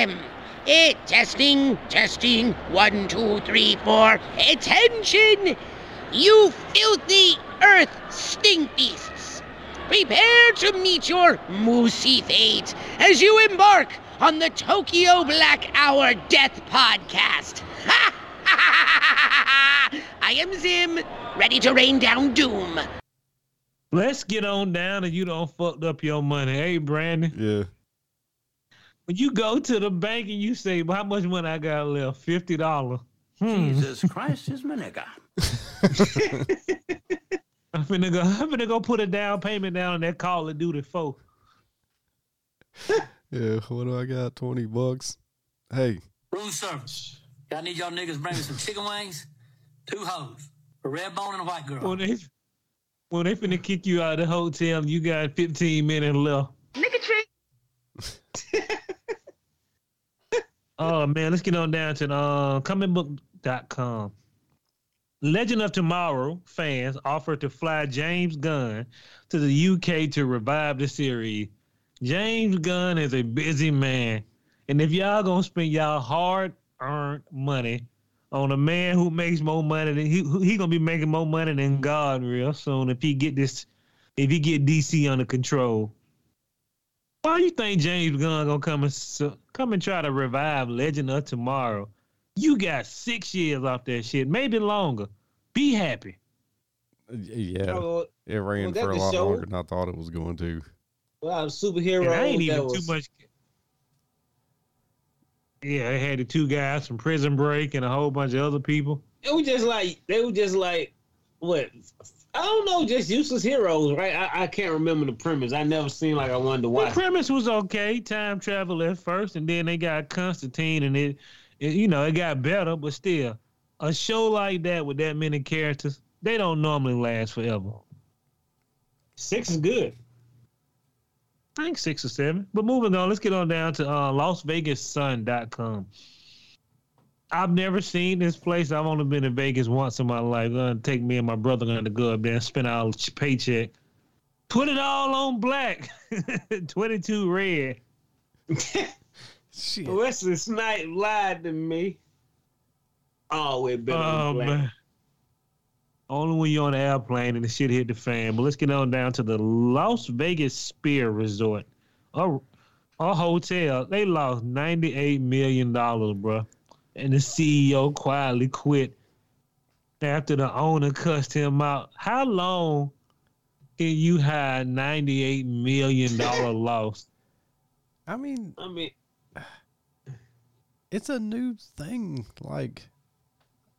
Ahem. Eh, testing, testing. One, two, three, four. Attention! You filthy earth stink beasts! Prepare to meet your moosey fate as you embark on the Tokyo Black Hour Death Podcast. Ha! I am Zim, ready to rain down doom. Let's get on down and you don't fucked up your money. Hey, Brandon. Yeah. When you go to the bank and you say, well, how much money I got left? Fifty dollars. Hmm. Jesus Christ is my nigga. I'm finna go. I'm finna go put a down payment down on that Call of Duty four. Yeah. What do I got? 20 bucks. Hey, Room service. I need y'all niggas bring me some chicken wings, two hoes, a red bone and a white girl. When they when they finna kick you out of the hotel, you got 15 minutes left. Nigga trick. Oh man, let's get on down to uh, comicbook.com. Legend of Tomorrow fans offered to fly James Gunn to the UK to revive the series. James Gunn is a busy man, and if y'all gonna spend y'all hard-earned money on a man who makes more money than he he gonna be making more money than God real soon if he get this if he get DC under control. Why you think James Gunn gonna come and su- come and try to revive Legend of Tomorrow? You got six years off that shit, maybe longer. Be happy. Uh, yeah. Oh, It ran was for a the lot show? longer than I thought it was going to. well, superhero. And I ain't even was, too much. Yeah, they had the two guys from Prison Break and a whole bunch of other people. It was just like they were just like what I don't know, just useless heroes, right? I, I can't remember the premise. I never seen like I wanted to watch. The premise was okay, time travel at first, and then they got Constantine, and it, it, you know, it got better, but still, a show like that with that many characters, they don't normally last forever. Six is good. I think six or seven. But moving on, let's get on down to uh, LasVegasSun.com. I've never seen this place. I've only been to Vegas once in my life. Gonna take me and my brother gonna go up there and spend our paycheck. Put it all on black. 22 red. Shit. Wesley Snipe lied to me. Oh, it better Oh, than black. Only when you're on the airplane and the shit hit the fan. But let's get on down to the Las Vegas Sphere Resort. A, a hotel. They lost $98 million, bro. And the CEO quietly quit after the owner cussed him out. How long can you hide $98 million loss? I mean, I mean, it's a new thing. Like,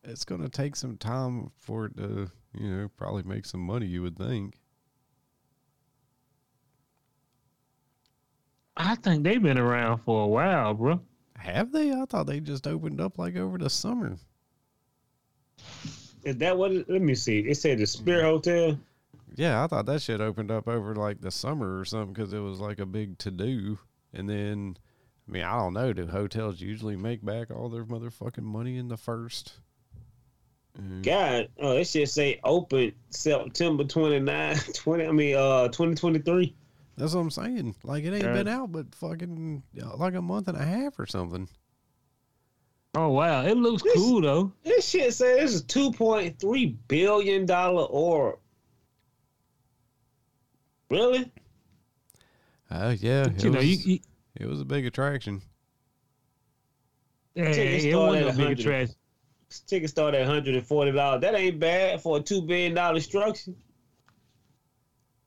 it's going to take some time for it to, you know, probably make some money, you would think. I think they've been around for a while, bro. Have they? I thought they just opened up like over the summer. is that what? It, let me see. It said the Spirit Hotel. Yeah, I thought that shit opened up over like the summer or something because it was like a big to do. And then, I mean, I don't know. Do hotels usually make back all their motherfucking money in the first? Mm, God, oh, that shit say open September 29, 20, I mean, uh, 2023. That's what I'm saying. Like it ain't Yeah. been out but fucking uh, like a month and a half or something. Oh, wow. It looks This- cool, though. This shit say this is $2.3 billion orb. Really? Uh, yeah, it you know, was, you, you it was a big attraction. yeah, Tickets it wasn't at a big 100. attraction. Ticket start at $140. That ain't bad for a $2 billion structure.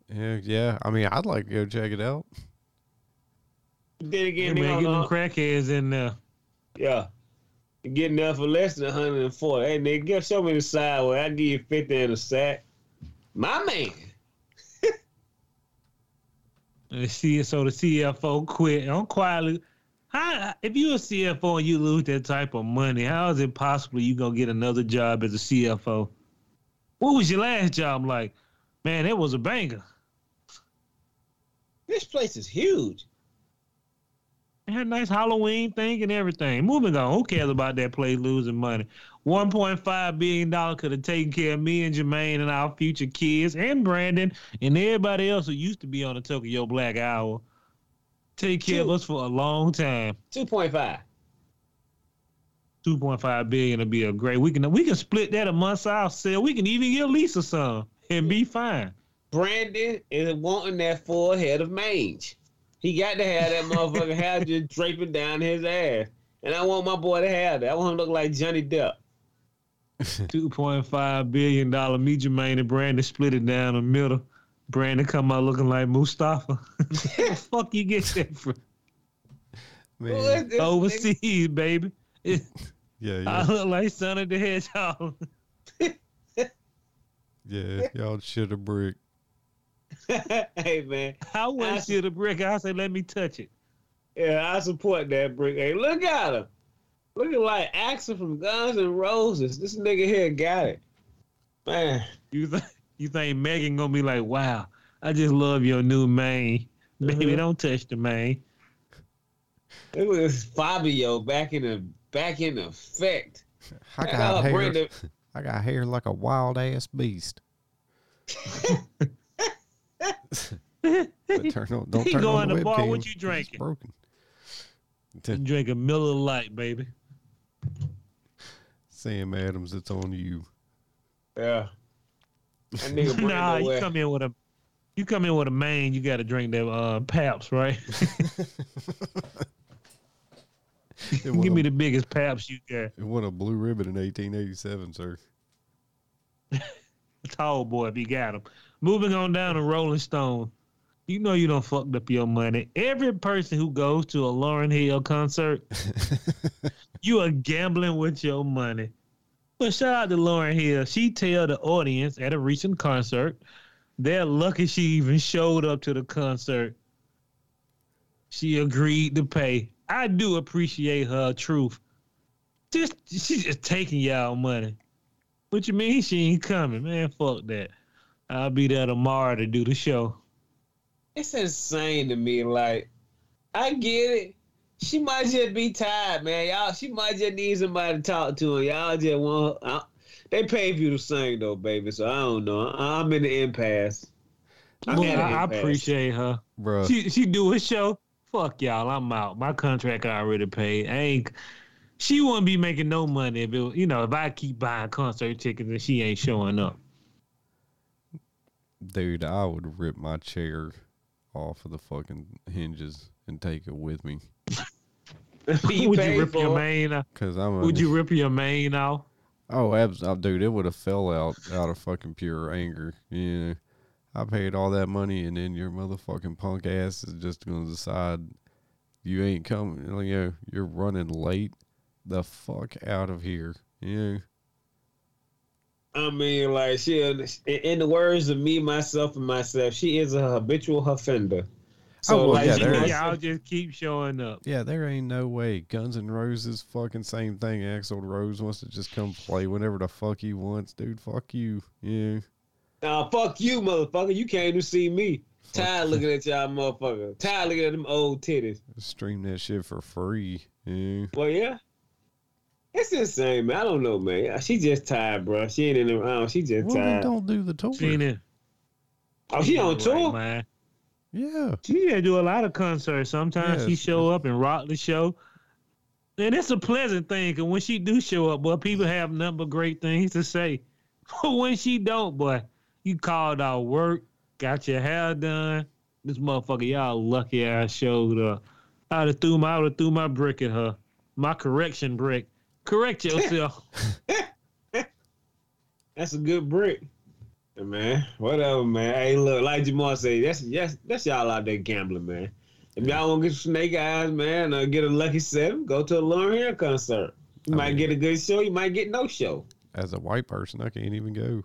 Yeah, yeah. I mean, I'd like to go check it out. Then Yeah, again, they man, get them uh, crackheads in there. Yeah. You getting there for less than 140. Hey, nigga, give show me the sideway. I give you 50 in a sack. My man. And see, so the CFO quit. I'm quietly. How, if you're a CFO and you lose that type of money, how is it possible you gonna get another job as a CFO? What was your last job like? Man, it was a banger. This place is huge. It had a nice Halloween thing and everything. Moving on. Who cares about that place losing money? $1.5 billion could have taken care of me and Jermaine and our future kids and Brandon and everybody else who used to be on the Tokyo Black Hour. Take care of us for a long time. 2.5. 2.5 billion would be a great. We can we can split that amongst ourselves. We can even give Lisa some and be fine. Brandon is wanting that full head of mange. He got to have that motherfucking hair just draping down his ass. And I want my boy to have that. I want him to look like Johnny Depp. Two point five billion dollar me Jermaine and Brandon split it down the middle. Brandon come out looking like Mufasa. The fuck you get that from? Man, Who is this nigga? Overseas, baby. yeah, yeah. I look like Sonic the Hedgehog. Yeah. Y'all shit a brick. hey man, I wouldn't see the brick. I say, let me touch it. yeah, I support that brick. Hey, look at him, looking like Axl from Guns N' Roses. This nigga here got it, man. You think you think Megan gonna be like, wow, I just love your new mane. Baby, Mhm. don't touch the mane. It was Fabio back in the back in effect. I Check got hair. Brandon. I got hair like a wild ass beast. Turn on, don't He turn go on in the the bar, what you It's drinking? broken. Drink a Miller Lite, baby. Sam Adams, it's on you. Yeah. That nah, you West. come in with a you come in with a mane, you gotta drink that uh Pabst, right? Give won, me the biggest Pabst you got. it won a blue ribbon in 1887, sir. Tall boy if you got him. Moving on down to Rolling Stone. You know you don't fucked up your money. Every person who goes to a Lauren Hill concert, you are gambling with your money. But shout out to Lauren Hill. She tell the audience at a recent concert, they're lucky she even showed up to the concert. She agreed to pay. I do appreciate her truth. Just she's just taking y'all money. What you mean she ain't coming, man? Fuck that. I'll be there tomorrow to do the show. It's insane to me. Like, I get it. She might just be tired, man. Y'all, she might just need somebody to talk to. And y'all just want. I, they pay for you to sing though, baby. So I don't know. I, I'm in the impasse. I'm Well, in the I, I appreciate her. bro. She she do a show. Fuck y'all, I'm out. My contract I already paid. I ain't. She wouldn't be making no money if it, you know, if I keep buying concert tickets and she ain't showing up. Dude, I would rip my chair off of the fucking hinges and take it with me. you Would you rip for your mane? off? Cause I'm a, Would you rip your mane off? Oh, abs- oh, dude, it would have fell out out of fucking pure anger. Yeah, I paid all that money, and then your motherfucking punk ass is just gonna decide you ain't coming. You know, you're running late. The fuck out of here. Yeah, I mean, like she, in in the words of me, myself, and myself, she is a habitual offender. Oh, so, Oh, well, like, yeah, there. Y'all to- just keep showing up. yeah. There ain't no way. Guns N' Roses, fucking same thing. Axl Rose wants to just come play whenever the fuck he wants, dude. Fuck you. Yeah. Nah, fuck you, motherfucker. You came to see me. Tired looking at y'all, motherfucker. Tired looking at them old titties. Stream that shit for free. Yeah. Well, yeah. It's insane, man. I don't know, man. She just tired, bro. She ain't in the round. She just Well, tired. don't do the tour. Seen it. Oh, she on Right, tour? man. Yeah. She yeah, do a lot of concerts. Sometimes Yes. she show up and rock the show. And it's a pleasant thing because when she do show up, boy, people have nothing but great things to say. But when she don't, boy, you called out work, got your hair done. This motherfucker, y'all lucky I showed up. I'd have threw my, I would have threw my brick at her. My correction brick. Correct yourself. That's a good brick. Yeah, man, whatever, man. Hey, look, like Jamal said, that's that's that's y'all out there gambling, man. If y'all want to get snake eyes, man, or get a lucky seven, go to a Lauren Hill concert. You I might mean- get a good show. You might get no show. As a white person, I can't even go.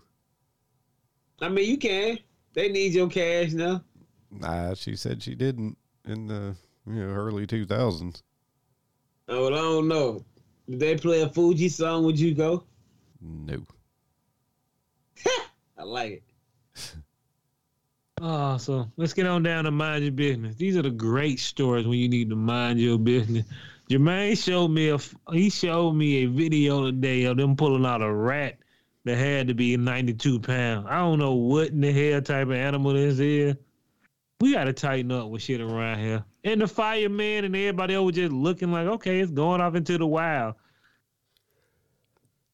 I mean, you can. They need your cash now. Nah, she said she didn't in the you know early two thousands. Oh, well, I don't know. If they play a Fugees song, would you go? No. I like it. Oh, so let's get on down to mind your business. These are the great stories when you need to mind your business. Jermaine showed me a he showed me a video today of them pulling out a rat that had to be 92 pounds. I don't know what in the hell type of animal this is, We gotta tighten up with shit around here. And the fireman and everybody else was just looking like, okay, it's going off into the wild.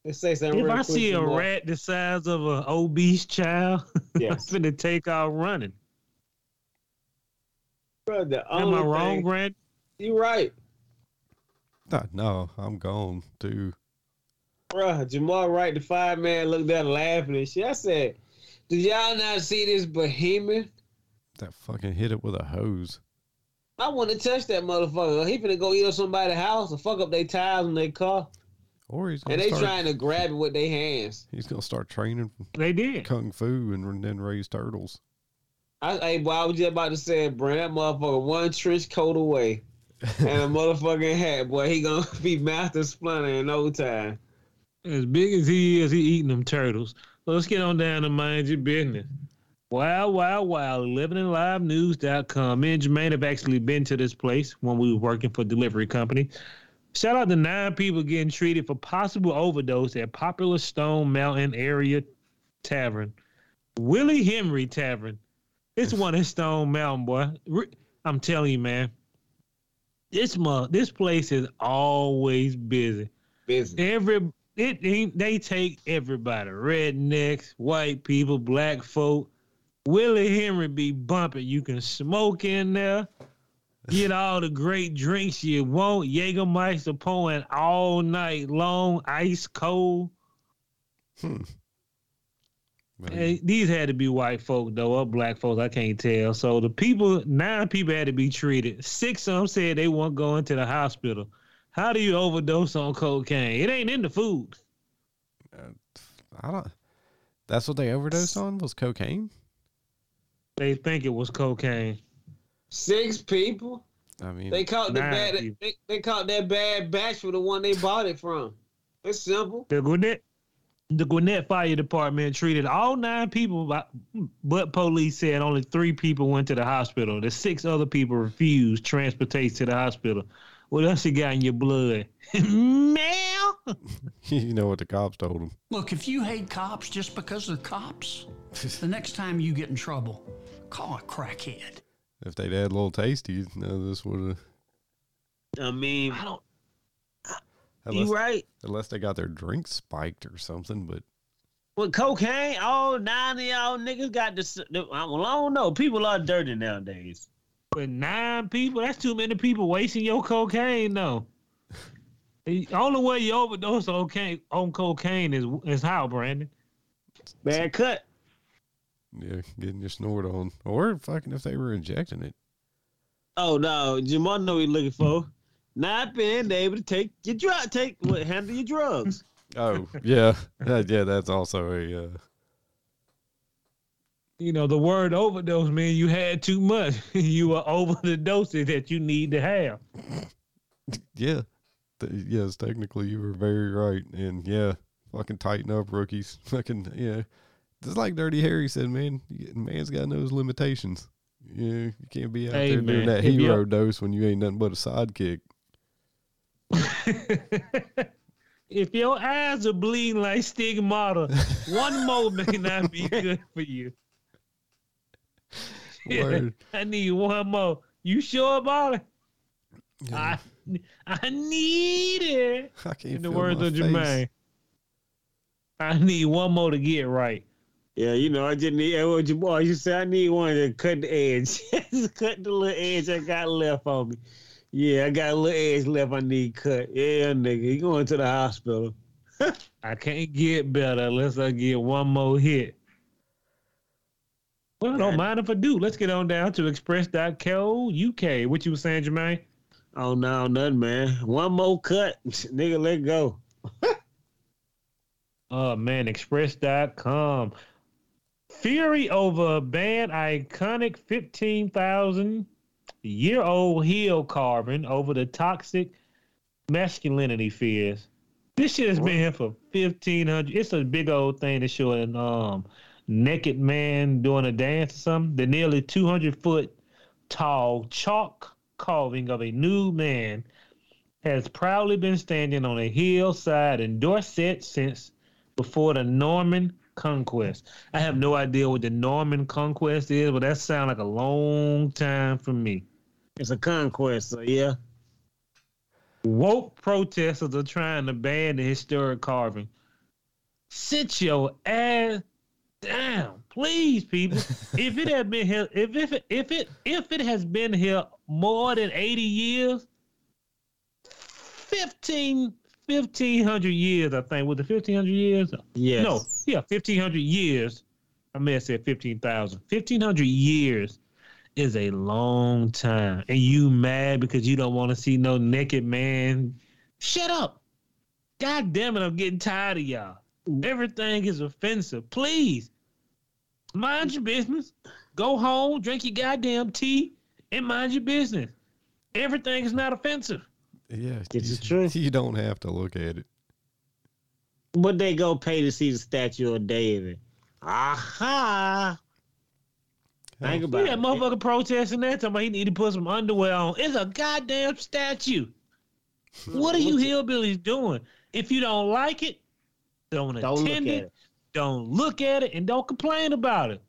Let's say something. If real I see a Jamal. rat the size of an obese child, Yes. I'm finna take off running. Bro, the Am only I wrong, thing- Grant? You right, Nah, no, I'm gone too. Bro. Jamal right. The five man looked down laughing and shit. I said, "Did y'all not see this behemoth? That fucking hit it with a hose. I want to touch that motherfucker. He finna go eat up somebody's house or fuck up their tires in their car, Or he's gonna and they start, trying to grab it with their hands. he's gonna start training They did. kung fu and then raise turtles. I, hey, boy, I was just about to say, it, bro. That motherfucker one trench coat away and a motherfucking hat, boy. He gonna be master splinter in no time. As big as he is, he eating them turtles. So let's get on down to mind your business. Wow, wow, wow. Living in live news.com. Me and Jermaine have actually been to this place when we were working for delivery company. Shout out to nine people getting treated for possible overdose at popular Stone Mountain area tavern. Willie Henry Tavern. This one in Stone Mountain, boy. I'm telling you, man. This month, this place is always busy. Busy. Every it, they, they take everybody, rednecks, white people, black folk. Willie Henry be bumping. You can smoke in there, get all the great drinks you want. Jägermeister pouring all night long, ice cold. Hmm. Man, Hey, these had to be white folk though, or black folks. I can't tell. So the people, nine people had to be treated. Six of them said they weren't going to the hospital. How do you overdose on cocaine? It ain't in the food. Uh, I don't. That's what they overdosed on was cocaine. They think it was cocaine. Six people. I mean, They caught the bad. people. They, they caught that bad batch for the one they bought it from. It's simple. The Gwinnett, the Gwinnett Fire Department treated all nine people, but- but police said only three people went to the hospital. The six other people refused transportation to the hospital. What else you got in your blood? Mel. you know what the cops told him. Look, if you hate cops just because they're cops, the next time you get in trouble, call a crackhead. If they'd had a little tasty, you know, this would have. I mean, I don't. Unless, you right. unless they got their drink spiked or something, but With cocaine, all nine of y'all niggas got this. The, well, I don't know. People are dirty nowadays. But nine people, that's too many people wasting your cocaine, though. The only way you overdose on cocaine, on cocaine is is how, Brandon? Bad cut. yeah, getting your snort on, or fucking if they were injecting it. Oh no, Jamal know what he looking for. Not being able to take your drug, take what handle your drugs. Oh yeah, yeah, yeah. That's also a. Uh, You know, the word overdose means you had too much. you were over the dosage that you need to have. yeah, yes. Technically, you were very right, and yeah, fucking tighten up, rookies. Fucking yeah. Just like Dirty Harry said, man, man's got his limitations. Yeah, you can't be out Hey, there doing that hero dose when you ain't nothing but a sidekick. if your eyes are bleeding like stigmata, one more may not be good for you. Word. I need one more. You sure about it? Yeah, I I need it. I, can't In the words of face. Jermaine. I need one more to get right. Yeah, you know, I just need what your boy. You said I need one to cut the edge. Just cut the little edge I got left on me. Yeah, I got a little edge left I need cut. Yeah, nigga, you going to the hospital. I can't get better unless I get one more hit. Well, I don't mind if I do. Let's get on down to express.co UK. What you were saying, Jermaine? Oh no, nothing, man. One more cut, nigga. Let go. Oh man, express.com. Fury over banned iconic 15,000 year old heel carving over the toxic masculinity fears. This shit has been here for 1500. It's a big old thing to show an um naked man doing a dance or something. The nearly 200 foot tall chalk carving of a nude man has proudly been standing on a hillside in Dorset since before the Norman conquest. I have no idea what the Norman conquest is, but that sounds like a long time for me. It's a conquest, so yeah. Woke protesters are trying to ban the historic carving. Sit your ass down, please, people. if it had been here, if if if it if it has been here more than eighty years, 15, 1500 years, I think. Was it fifteen hundred years? Yes. No, yeah, fifteen hundred years. I may have said fifteen thousand. Fifteen hundred years is a long time, and you mad because you don't want to see no naked man. Shut up! God damn it, I'm getting tired of y'all. Everything is offensive. Please mind your business. Go home, drink your goddamn tea, and mind your business. Everything is not offensive. Yeah, it's true. You don't have to look at it. What they go pay to see the statue of David? Aha! Think Hell, about Look it. that motherfucker protesting that, talking about he need to put some underwear on. It's a goddamn statue. What are you hillbillies doing? If you don't like it, don't, Don't look attend at it, it. Don't look at it, and don't complain about it.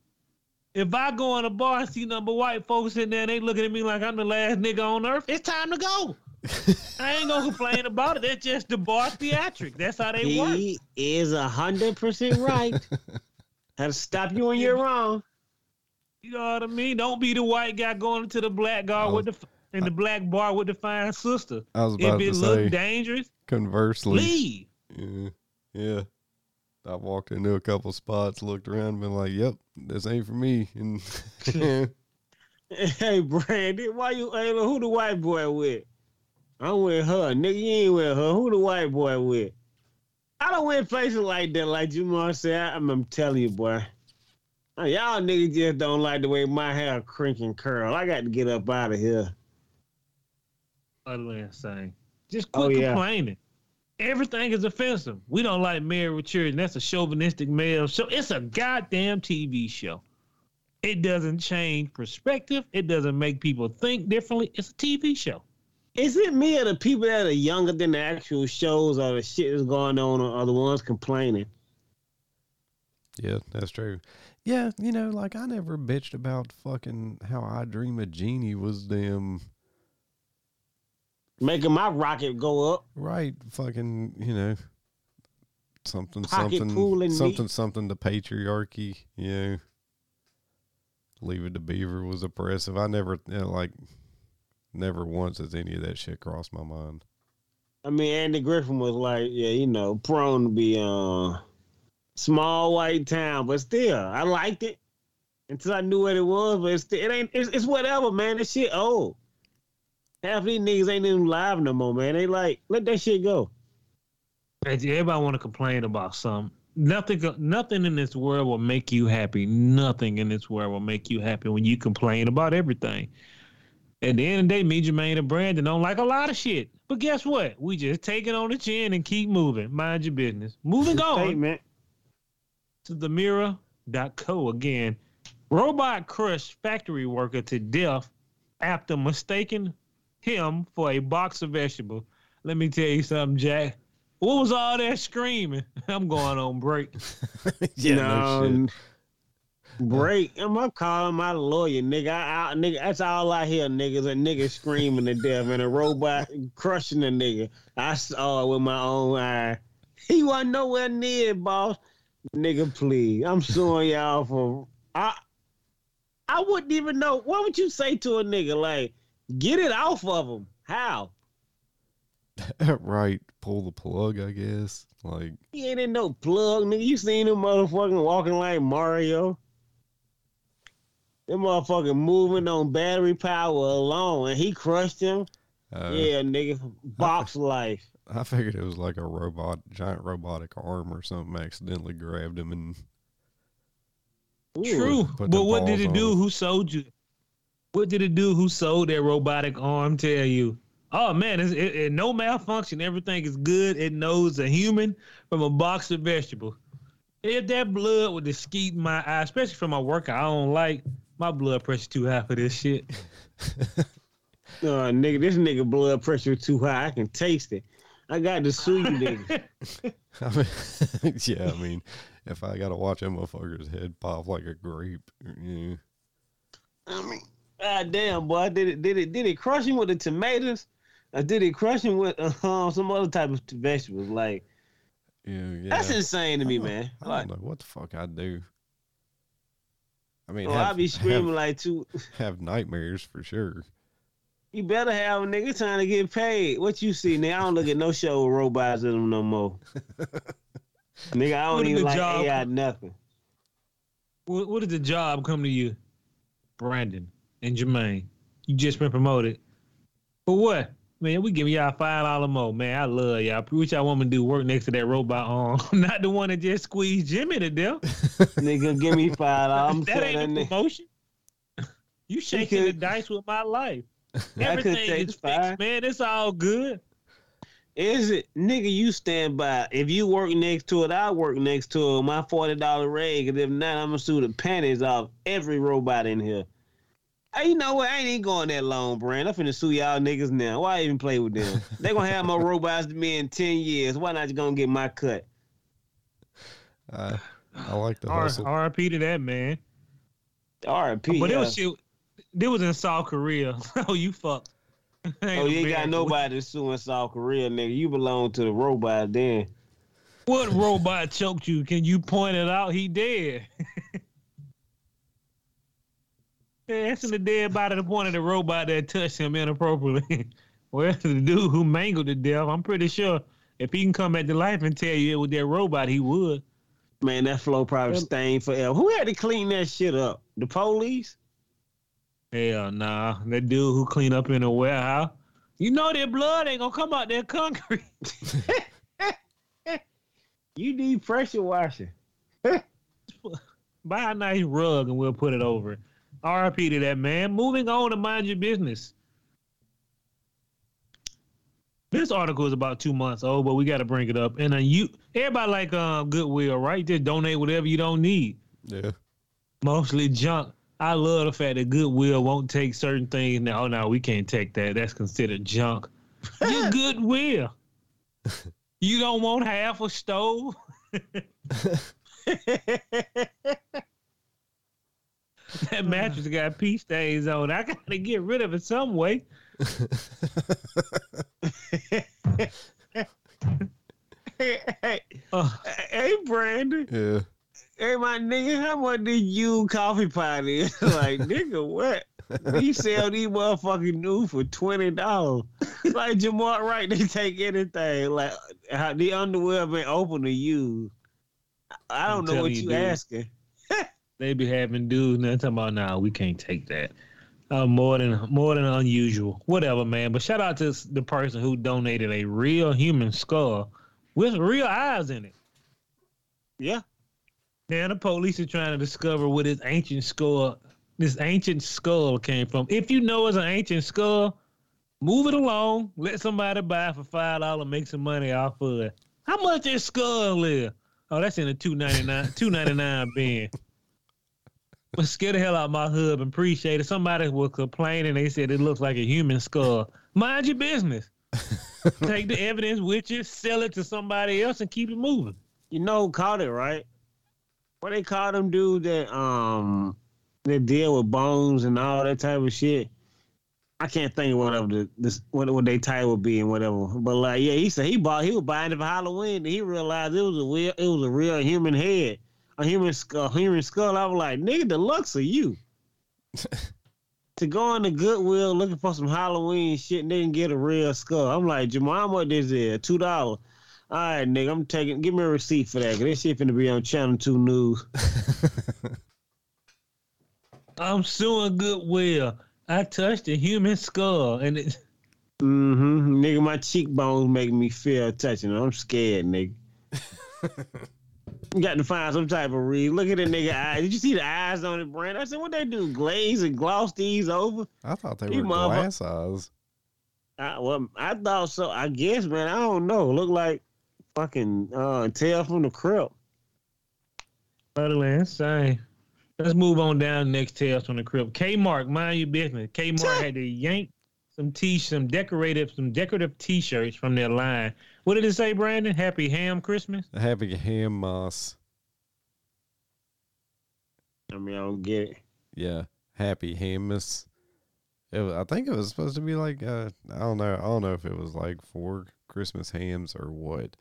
If I go in a bar and see number white folks in there and they looking at me like I'm the last nigga on earth, it's time to go. I ain't gonna complain about it. That's just the bar theatric. That's how they work. He is a hundred percent right. Had to stop you when you're wrong. You know what I mean? Don't be the white guy going into the black bar with the in the black bar with the fine sister. I was If about it to look say, dangerous, conversely, leave. yeah, yeah. I walked into a couple spots, looked around, been like, "Yep, this ain't for me." And Hey, Brandon, why you? Hey, look, who the white boy with? I'm with her, nigga. You ain't with her. Who the white boy with? I don't went places like that, like you know what I'm saying. I'm, I'm telling you, boy. Y'all niggas just don't like the way my hair crink and curl. I got to get up out of here. Utterly insane. Just Oh, quit yeah. complaining. Everything is offensive. We don't like married with children. That's a chauvinistic male show. It's a goddamn TV show. It doesn't change perspective. It doesn't make people think differently. It's a TV show. Is it me or the people that are younger than the actual shows or the shit that's going on or the ones complaining? yeah, that's true. Yeah, you know, like I never bitched about fucking how I Dream of Jeannie was damn Making my rocket go up. right. Fucking, you know, something, Pocket something, pooling me. something, something. The patriarchy, you know. Leave it to Beaver was oppressive. I never, you know, like, never once has any of that shit crossed my mind. I mean, Andy Griffith was like, yeah, you know, prone to be uh small white town, but still, I liked it until I knew what it was. But it's it ain't. It's, it's whatever, man. This shit old. Half these niggas ain't even live no more, man. They like let that shit go. Everybody want to complain about something. Nothing, nothing in this world will make you happy. Nothing in this world will make you happy when you complain about everything. At the end of the day, me, Jermaine, and Brandon don't like a lot of shit. But guess what? We just take it on the chin and keep moving. Mind your business. Moving on Statement. to the mirror.co again. Robot crushed factory worker to death after mistaking him for a box of vegetables. Let me tell you something, Jack. What was all that screaming? I'm going on break. no, n- break. I'm up calling my lawyer, nigga. I, I, nigga, that's all I hear, niggas. A nigga screaming to death and a robot crushing a nigga. I saw it with my own eye. He wasn't nowhere near, it, boss. Nigga, please. I'm suing y'all for. I. I wouldn't even know. What would you say to a nigga like, get it off of him? How? right. Pull the plug, I guess. Like, He ain't in no plug, nigga. You seen him motherfucking walking like Mario? Them motherfucking moving on battery power alone, and he crushed him. uh, yeah, nigga, box life. I figured it was like a robot, giant robotic arm or something accidentally grabbed him and True. But what did it do? Who sold you? What did it do? Who sold that robotic arm tell you? Oh man, it's, it, it no malfunction. Everything is good. It knows a human from a box of vegetables. If that blood with the skeet in my eye, especially from my workout, I don't like my blood pressure too high for this shit. Uh, nigga, this nigga blood pressure too high. I can taste it. I got to sue you, nigga. I mean, yeah, I mean, if I gotta watch a motherfucker's head pop like a grape, yeah. I mean, god damn, boy, did it did it did it crush him with the tomatoes? Or did it crush him with uh, some other type of vegetables? Like Yeah, yeah. that's insane to me, I man. I Like, don't know what the fuck I do. I mean, oh, have, I be screaming have, like, "Two, have nightmares for sure. you better have a nigga trying to get paid." What you see, nigga? I don't look at no show with robots in them no more. nigga, I What don't a even good like job. AI nothing. What, what did the job come to you, Brandon and Jermaine? You just been promoted. For what? Man, we give y'all five dollar more. Man, I love y'all. What y'all want me to do? Work next to that robot on, not the one that just squeezed Jimmy to death. nigga, give me five dollars. That ain't a promotion. You shaking the dice with my life. Could Everything is five. fixed, man. It's all good. Is it nigga? You stand by. If you work next to it, I work next to it. My forty dollar raise. If not, I'm gonna sue the panties off every robot in here. Hey, you know what? I ain't even going that long, Brand. I'm finna sue y'all niggas now. Why even play with them? they gonna have more robots than me in ten years. Why not just gonna get my cut? I, I like the R- hustle. RP to that man. R.I.P. But it was shit. It was in South Korea. oh, you fucked. Oh, you ain't got nobody suing South Korea, nigga. You belong to the robot then. What robot choked you? Can you point it out? He dead. yeah, that's in the dead body. The point of the robot that touched him inappropriately. well, the dude who mangled to death. I'm pretty sure if he can come back to life and tell you it was that robot, he would. Man, that flow probably stained forever. Who had to clean that shit up? The police? Hell nah. That dude who clean up in a warehouse. You know their blood ain't gonna come out that concrete. You need pressure washing. Buy a nice rug and we'll put it over it. RIP to that man. Moving on to mind your business. This article is about two months old, but we got to bring it up. And uh, you, everybody like um, Goodwill, right? Just donate whatever you don't need. Yeah. Mostly junk. I love the fact that Goodwill won't take certain things. Now, oh, no, we can't take that. That's considered junk. Goodwill. You don't want half a stove? That mattress got pee stains on. I gotta get rid of it some way. hey, hey, Uh, hey, Brandon. Yeah. Hey, my nigga, how much did you coffee pot is? like, nigga, what? We sell these motherfucking new for twenty dollars. Like Jamar, right? They take anything. Like how the underwear been open to you. I don't I'm know what you you, asking. They be having dudes now talking about nah, we can't take that. Uh, more than more than unusual. Whatever, man. But shout out to the person who donated a real human skull with real eyes in it. Yeah. Now the police are trying to discover where this ancient skull, this ancient skull came from. If you know it's an ancient skull, move it along. Let somebody buy it for five dollars, make some money off of it. How much is this skull is? Oh, that's in a two ninety nine, two ninety nine bin. But scare the hell out of my hub and appreciate it. Somebody was complaining. They said it looks like a human skull. Mind your business. Take the evidence with you, sell it to somebody else, and keep it moving. You know who caught it, right? What they call them dude that um that deal with bones and all that type of shit. I can't think of whatever the this what what they title would be and whatever. But like yeah, he said he bought he was buying it for Halloween and he realized it was a real it was a real human head. A human skull human skull. I was like, nigga, the looks of you. to go on the Goodwill looking for some Halloween shit and then get a real skull. I'm like, Jamal, what this is? Two dollars. All right, nigga, I'm taking. Give me a receipt for that. Cause this shit finna be on Channel Two News. I'm suing Goodwill. I touched a human skull, and it, Mm-hmm. Nigga, my cheekbones make me feel touching. I'm scared, nigga. You got to find some type of reason. Look at the nigga eyes. Did you see the eyes on it, Brand? I said, what they do? Glaze and gloss these over? I thought they You were motherfucker. glass eyes. I, well, I thought so. I guess, man. I don't know. Look like fucking uh, tail from the crypt. utterly insane. Let's move on down to next tales from the crib. Kmart, mind your business. Kmart had to yank some t some decorative some decorative t-shirts from their line. What did it say, Brandon? Happy Ham Christmas. Happy ham moss. I mean, I don't get it. Yeah, happy Hamus. It was, I think it was supposed to be like uh, I don't know. I don't know if it was like four Christmas hams or what,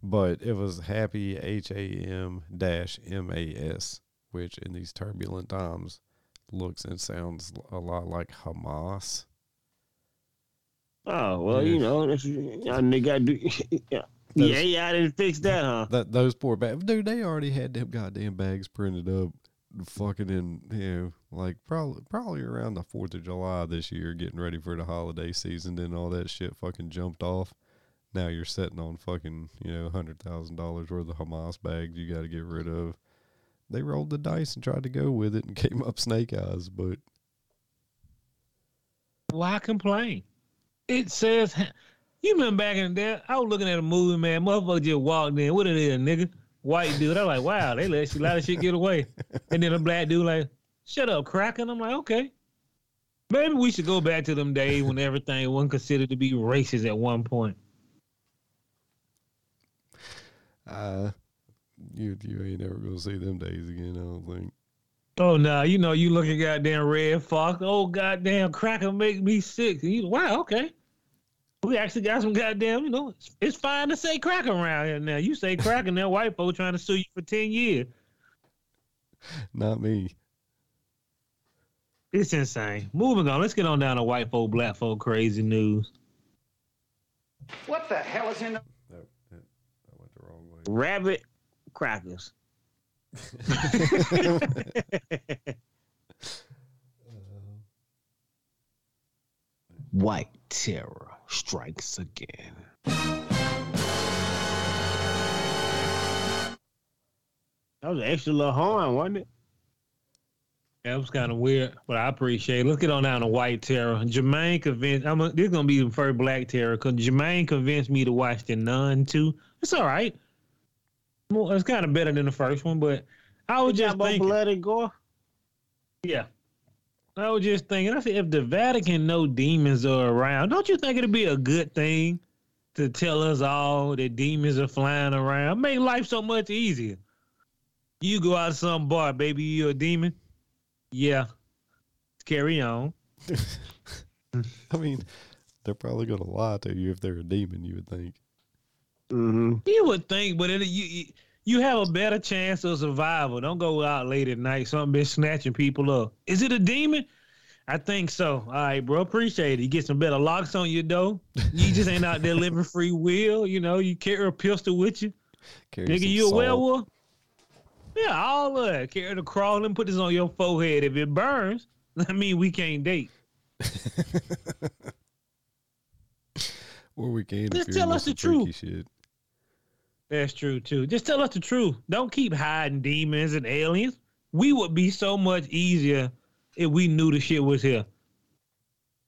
but it was happy H A M dash M A S, which in these turbulent times looks and sounds a lot like Hamas. Oh well, Yeah. you know, that's, y'all nigga do. yeah, Those- yeah, yeah, I didn't fix that, huh? That those poor bags, dude. They already had them goddamn bags printed up, fucking in you know like probably probably around the Fourth of July this year, getting ready for the holiday season. Then all that shit fucking jumped off. Now you're sitting on fucking you know hundred thousand dollars worth of Hamas bags you got to get rid of. They rolled the dice and tried to go with it and came up snake eyes, but Why complain? It says, you remember back in the day, I was looking at a movie, man. Motherfucker just walked in. What it is, nigga? White dude. I'm like, wow, they let you, a lot of shit get away. And then a black dude like, shut up, crack. And I'm like, okay. Maybe we should go back to them days when everything wasn't considered to be racist at one point. uh, you you ain't never gonna see them days again. I don't think. Oh no, you know you look at goddamn Redd Foxx. Oh goddamn cracker make me sick. And you, wow, okay. We actually got some goddamn, you know, it's, it's fine to say cracker around here now. You say cracker, now white folk trying to sue you for ten years. Not me. It's insane. Moving on, let's get on down to white folk, black folk crazy news. What the hell is in the No, that, that went the wrong way. Rabbit crackers. White terror strikes again. That was an extra little horn, wasn't it? That was kind of weird, but I appreciate it. Let's get on down to White Terror. Jermaine convinced, I'm a, this is going to be the first Black Terror because Jermaine convinced me to watch The Nun too. It's all right. Well, it's kind of better than the first one, but I was just about thinking. blood and gore. Yeah. I was just thinking, I said, if the Vatican know demons are around, don't you think it'd be a good thing to tell us all that demons are flying around? Make life so much easier. You go out to some bar, baby, you a demon? Yeah. Carry on. I mean, they're probably gonna lie to you if they're a demon. You would think. Mm-hmm. You would think, but it, you you- have a better chance of survival. Don't go out late at night. Something been snatching people up. Is it a demon? I think so. All right, bro. Appreciate it. You get some better locks on your door. You just ain't out there living free will. You know, you carry a pistol with you. Carry Nigga, you a salt. werewolf? Yeah, all of that. Carry the crawling, put this on your forehead. If it burns, that mean we can't date. Or we can. Just tell us the truth. Shit. That's true too. Just tell us the truth. Don't keep hiding demons and aliens. We would be so much easier if we knew the shit was here.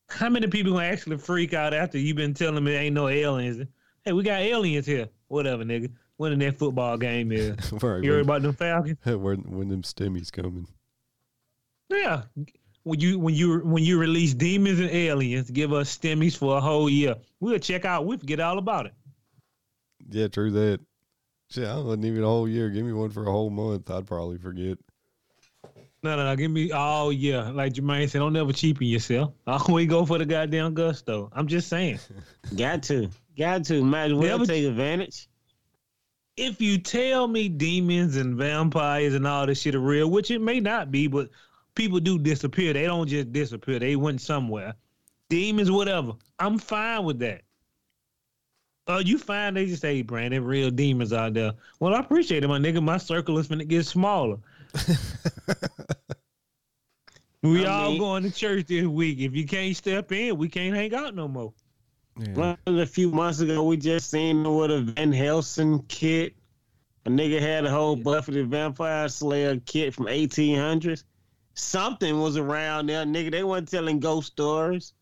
How many people gonna actually freak out after you've been telling them there ain't no aliens? Hey, we got aliens here. Whatever, nigga. When in that football game is. right. You heard about them Falcons? when, when them stimmies coming. Yeah. When you when you when you release demons and aliens, give us stimmies for a whole year. We'll check out. We'll forget all about it. Yeah, true that. Shit, I wasn't even a whole year. Give me one for a whole month. I'd probably forget. No, no, no. Give me all year. Like Jermaine said, don't ever cheapen yourself. Always go for the goddamn gusto. I'm just saying. Got to. Got to. Might as well Yeah, but- take advantage. if you tell me demons and vampires and all this shit are real, which it may not be, but people do disappear. They don't just disappear. They went somewhere. Demons, whatever. I'm fine with that. Uh, you find they just say, Brandon, real demons out there. Well, I appreciate it, my nigga. My circle is finna get smaller. we I all mean- going to church this week. If you can't step in, we can't hang out no more. Yeah. Well, a few months ago, we just seen with a Van Helsing kit. A nigga had a whole Buffy the Vampire Slayer kit from 1800s. Something was around there, nigga. They weren't telling ghost stories.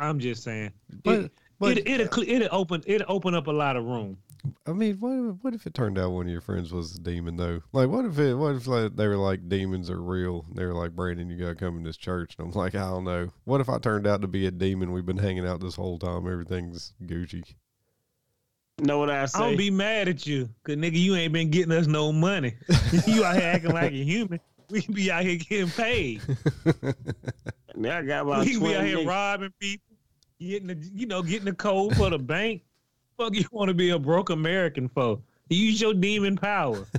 I'm just saying. But- it, but- it, it'll, it'll open it'll open up a lot of room. I mean, what if, what if it turned out one of your friends was a demon though? Like, what if it? What if like, they were like demons are real? They were like, Brandon, you gotta come in this church, and I'm like, I don't know. What if I turned out to be a demon? We've been hanging out this whole time. Everything's Gucci. Know what I I say? don't be mad at you, cause nigga, you ain't been getting us no money. you out here acting like a human. We can be out here getting paid. Now I got about we can be out here niggas. robbing people, getting the you know getting the code for the bank. Fuck, you want to be a broke American for? Use your demon power.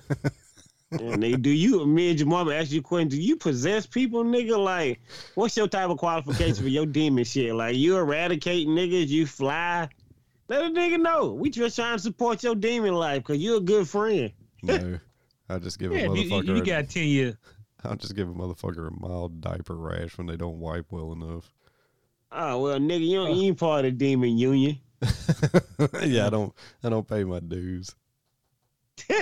And they do you me and your mama ask you a question, do you possess people, nigga? Like, what's your type of qualification for your demon shit? Like you eradicate niggas, you fly. Let a nigga know. We just trying to support your demon life because you're a good friend. No, I just give a Yeah, you, motherfucker. you a- got ten years. I'll just give a motherfucker a mild diaper rash when they don't wipe well enough. Oh well nigga, you, don't, you ain't part of the demon union. yeah, I don't. I don't pay my dues.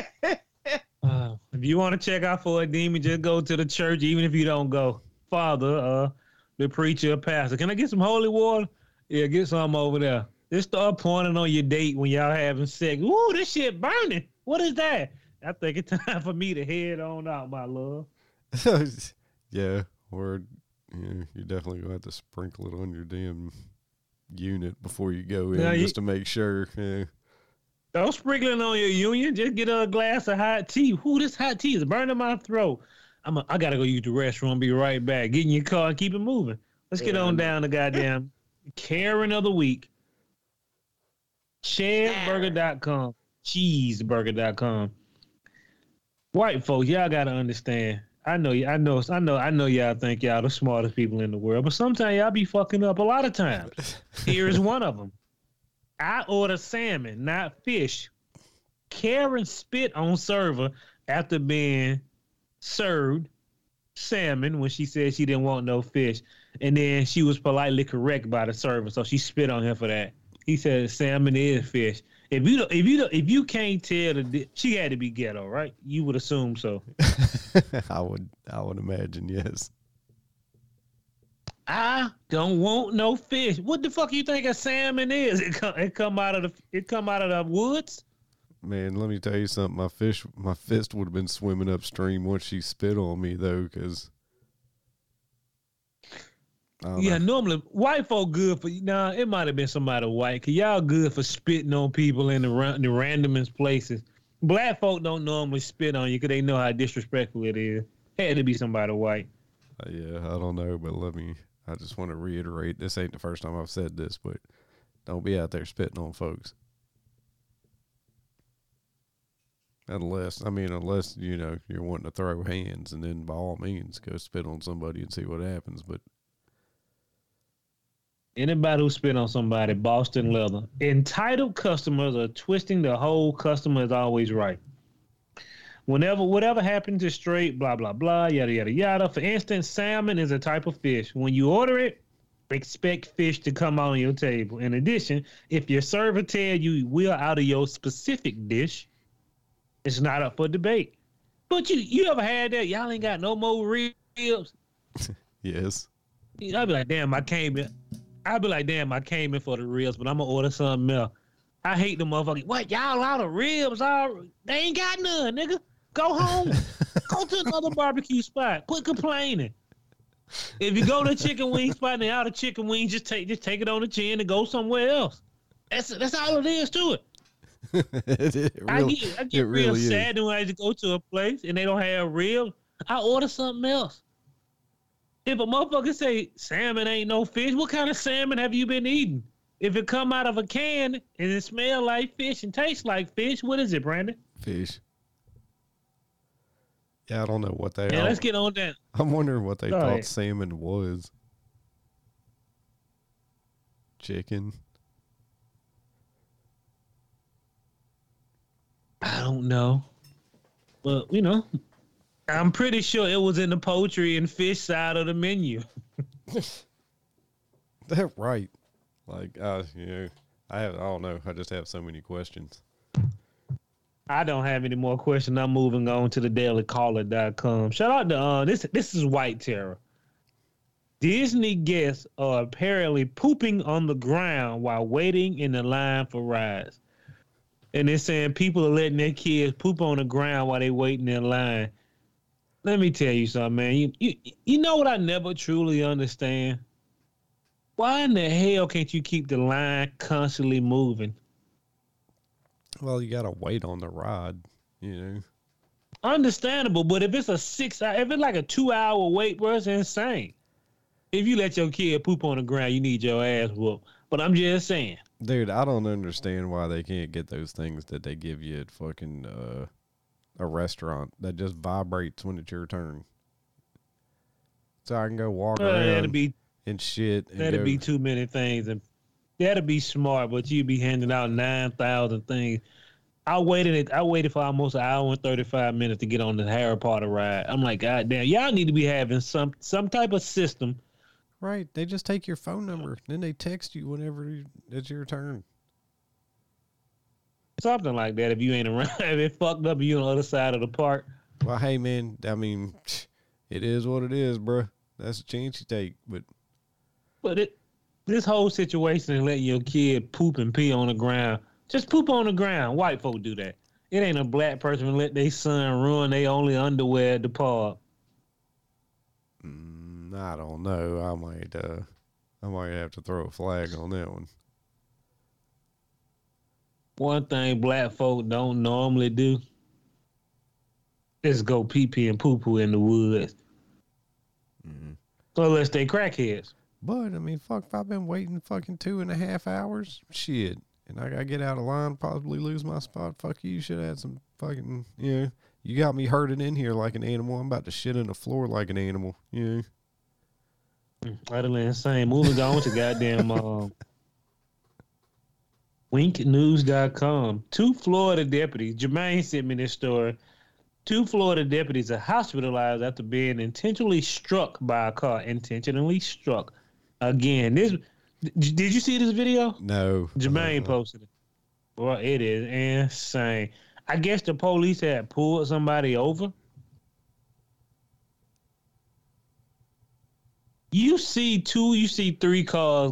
Uh, if you want to check out for a demon, just go to the church, even if you don't go. Father, uh, the preacher, pastor, can I get some holy water? Yeah, get some over there. Just start pointing on your date when y'all having sex. Ooh, this shit burning. What is that? I think it's time for me to head on out, my love. yeah, or yeah, you definitely gonna have to sprinkle it on your damn unit before you go in, Yeah, you- just to make sure. Yeah. Don't sprinkle it on your union. Just get a glass of hot tea. Ooh, this hot tea is burning my throat. I'm a, I gotta go use the restroom. Be right back. Get in your car and keep it moving. Let's get Yeah, on down to goddamn Karen of the week. Chedburger.com. Cheezburger.com. White folks, y'all gotta understand. I know, y- I know, I know, I know. Y'all think y'all the smartest people in the world, but sometimes y'all be fucking up. A lot of times. Here is one of them. I order salmon, not fish. Karen spit on server after being served salmon when she said she didn't want no fish, and then she was politely correct by the server, so she spit on him for that. He said salmon is fish. If you don't- if you don't- if you can't tell di- she had to be ghetto, right? You would assume so. I would. I would imagine yes. I don't want no fish. What the fuck you think a salmon is? It come it come out of the it come out of the woods. Man, let me tell you something. My fish, my fist would have been swimming upstream once she spit on me, though, because. Yeah, normally white folk good for nah. It might have been somebody white, cause y'all good for spitting on people in the ra- the randomest places. Black folk don't normally spit on you, cause they know how disrespectful it is. Had to be somebody white. Uh, yeah, I don't know, but let me. I just want to reiterate: this ain't the first time I've said this, but don't be out there spitting on folks. Unless, I mean, unless you know you're wanting to throw hands, and then by all means, go spit on somebody and see what happens. But Anybody who spit on somebody, Boston leather. Entitled customers are twisting the whole customer is always right. Whenever whatever happens is straight, blah blah blah, yada yada yada. For instance, salmon is a type of fish. When you order it, expect fish to come on your table. In addition, if your server tell you we're out of your specific dish, it's not up for debate. But you you ever had that? Y'all ain't got no more ribs. yes, I'd be like, damn, I came in. I'd be like, damn, I came in for the ribs, but I'm gonna order something else. I hate the motherfuckers. What y'all out of ribs? All they ain't got none, nigga. Go home. go to another barbecue spot. Quit complaining. If you go to a chicken wing spot and they out of chicken wings, just take just take it on the chin and go somewhere else. That's that's all it is to it. it, it I get I get real really is. sad when I just go to a place and they don't have ribs. I order something else. If a motherfucker say salmon ain't no fish, what kind of salmon have you been eating? If it come out of a can and it smell like fish and tastes like fish, what is it, Brandon? fish. Yeah, I don't know what they. Yeah, are. let's get on that. I'm wondering what they Go thought ahead. salmon was. Chicken. I don't know. But you know, I'm pretty sure it was in the poultry and fish side of the menu. That right. Like, uh, you know, I have. I don't know. I just have so many questions. I don't have any more questions. I'm moving on to the dailycaller.com. Shout out to uh this this is White Terror. Disney guests are apparently pooping on the ground while waiting in the line for rides. and they're saying people are letting their kids poop on the ground while they waiting in line. Let me tell you something, man. You you you know what I never truly understand? Why in the hell can't you keep the line constantly moving? Well, you gotta wait on the ride, you know. Understandable, but if it's a six hour, if it's like a two hour wait, bro, it's insane. If you let your kid poop on the ground, you need your ass whooped. But I'm just saying. Dude, I don't understand why they can't get those things that they give you at fucking uh, a restaurant that just vibrates when it's your turn. So I can go walk Uh, around that'd be and shit. And that'd go- be too many things, and that'd be smart. But you'd be handing out nine thousand things. I waited. I waited for almost an hour and thirty five minutes to get on the Harry Potter ride. I'm like, God damn, y'all need to be having some some type of system. Right. They just take your phone number. Then they text you whenever it's your turn. Something like that. If you ain't around, if it fucked up, you on the other side of the park. Well, hey, man, I mean, it is what it is, bruh. That's a chance you take. But But it, this whole situation and letting your kid poop and pee on the ground, just poop on the ground. White folk do that. It ain't a black person to let their son ruin their only underwear at the park. mm, I don't know. I might, uh, I might have to throw a flag on that one. One thing black folk don't normally do is go pee pee and poo poo in the woods. Unless they crackheads. But I mean, fuck, if I've been waiting fucking two and a half hours, shit, and I gotta get out of line, possibly lose my spot. Fuck you, should have had some fucking, you know, you got me herded in here like an animal. I'm about to shit on the floor like an animal, you know. Utterly insane. Moving on to goddamn um, winknews.com. Two Florida deputies, Jermaine sent me this story. Two Florida deputies are hospitalized after being intentionally struck by a car. Intentionally struck. Again, this did you see this video? No, Jermaine uh, posted it. Well, it is insane. I guess the police had pulled somebody over. You see two, you see three cars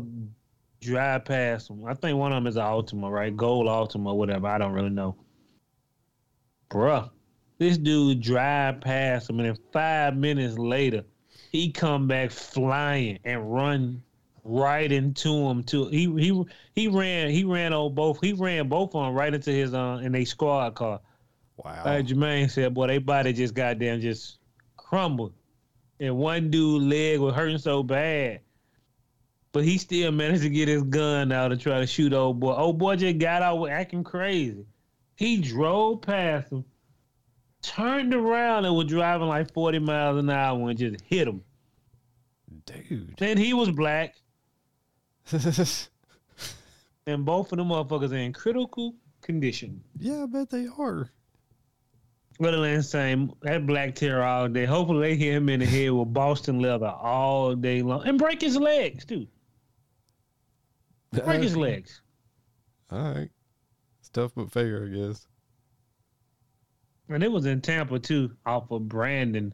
drive past them. I think one of them is an Altima, right? Gold Altima, whatever. I don't really know. Bruh, this dude drive past him, and then five minutes later, he come back flying and run right into him too. He he he ran he ran on both he ran both on right into his uh in a squad car. Wow. Like Jermaine said, boy, they body just goddamn just crumbled. And one dude leg was hurting so bad. But he still managed to get his gun out and try to shoot old boy. Old boy just got out acting crazy. He drove past him, turned around and was driving like 40 miles an hour and just hit him. Dude. Then he was black, and both of them motherfuckers are in critical condition. yeah, I bet they are. Little insane. That black terror all day. Hopefully they hit him in the head with Boston leather all day long. And break his legs, too. Break his legs. All right. It's tough but fair, I guess. And it was in Tampa, too, off of Brandon.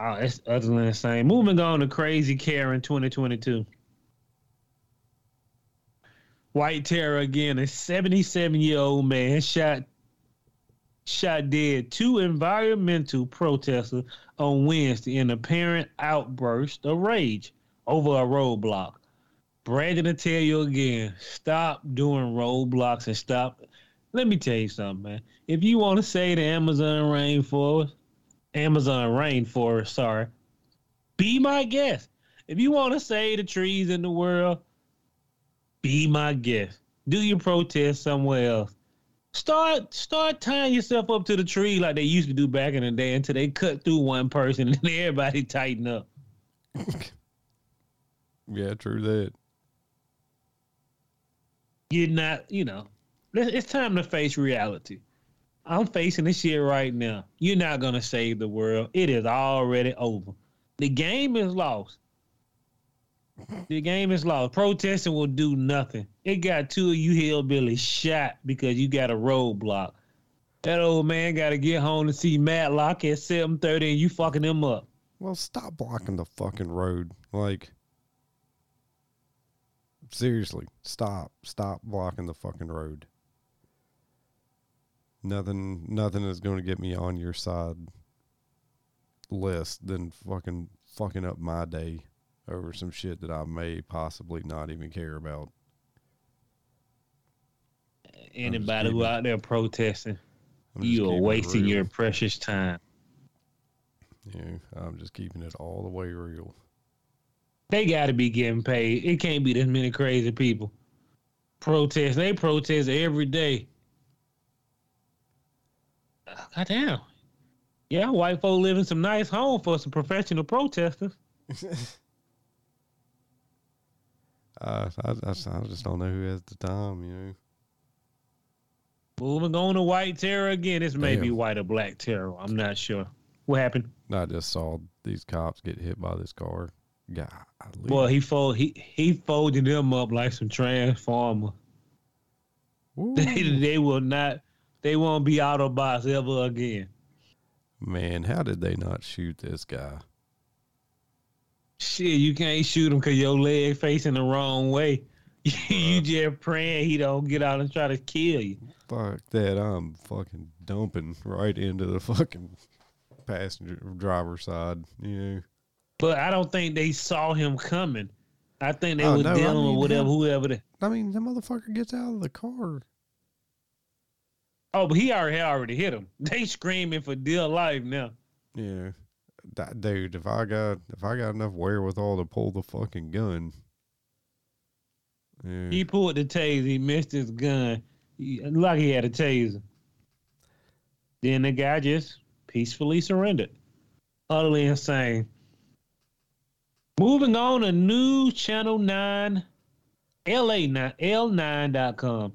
Oh, it's utterly insane. Moving on to Crazy Karen 2022. White Terror again. A 77 year old man shot shot dead two environmental protesters on Wednesday in apparent outburst of rage over a roadblock. Brandon, to tell you again, stop doing roadblocks and stop. Let me tell you something, man. If you want to say the Amazon rainforest, Amazon rainforest, sorry, be my guest. If you want to say the trees in the world, be my guest. Do your protest somewhere else. Start start tying yourself up to the tree like they used to do back in the day until they cut through one person and everybody tighten up. Yeah, true that. You're not, you know, it's it's time to face reality. I'm facing this shit right now. You're not gonna save the world. It is already over. The game is lost. The game is lost. Protesting will do nothing. It got two of you hillbillies shot because you got a roadblock. That old man got to get home to see Matlock at 7:30, and you fucking him up. Well, stop blocking the fucking road. Like, seriously, stop. Stop blocking the fucking road. Nothing, nothing is going to get me on your side list than fucking fucking up my day over some shit that I may possibly not even care about. Anybody who out there protesting, you are wasting your precious time. Yeah, I'm just keeping it all the way real. They got to be getting paid. It can't be this many crazy people protest. They protest every day. God damn. Yeah, white folk live in some nice home for some professional protesters. Uh, I, I, just- I just don't know who has the time, you know. Moving on to white terror again. This may be white or black terror. I'm not sure. What happened? I just saw these cops get hit by this car. God, Boy, he fold he he folded them up like some transformer. They, they will not. They won't be Autobots ever again. man, how did they not shoot this guy? Shit, you can't shoot him because your leg facing the wrong way. you just praying he don't get out and try to kill you. Fuck that! I'm fucking dumping right into the fucking passenger driver side. You know, But I don't think they saw him coming. I think they Oh, were no, I dealing mean, with whatever, whoever. They, I mean, the motherfucker gets out of the car. oh, but he already already hit him. They screaming for dear life now. Yeah, that dude. If I got if I got enough wherewithal to pull the fucking gun, yeah, He pulled the taser. He missed his gun. He, like he had a taser. Then the guy just peacefully surrendered. Utterly insane. Moving on to News Channel 9, LA9, L9.com.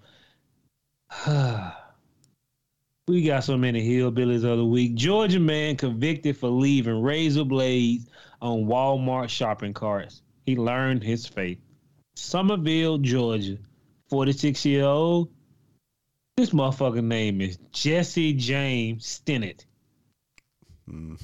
we got so many hillbillies of the week. Georgia man convicted for leaving razor blades on Walmart shopping carts. He learned his fate. Summerville, Georgia, 46 year old. This motherfucker name is Jesse James Stinnett. mm,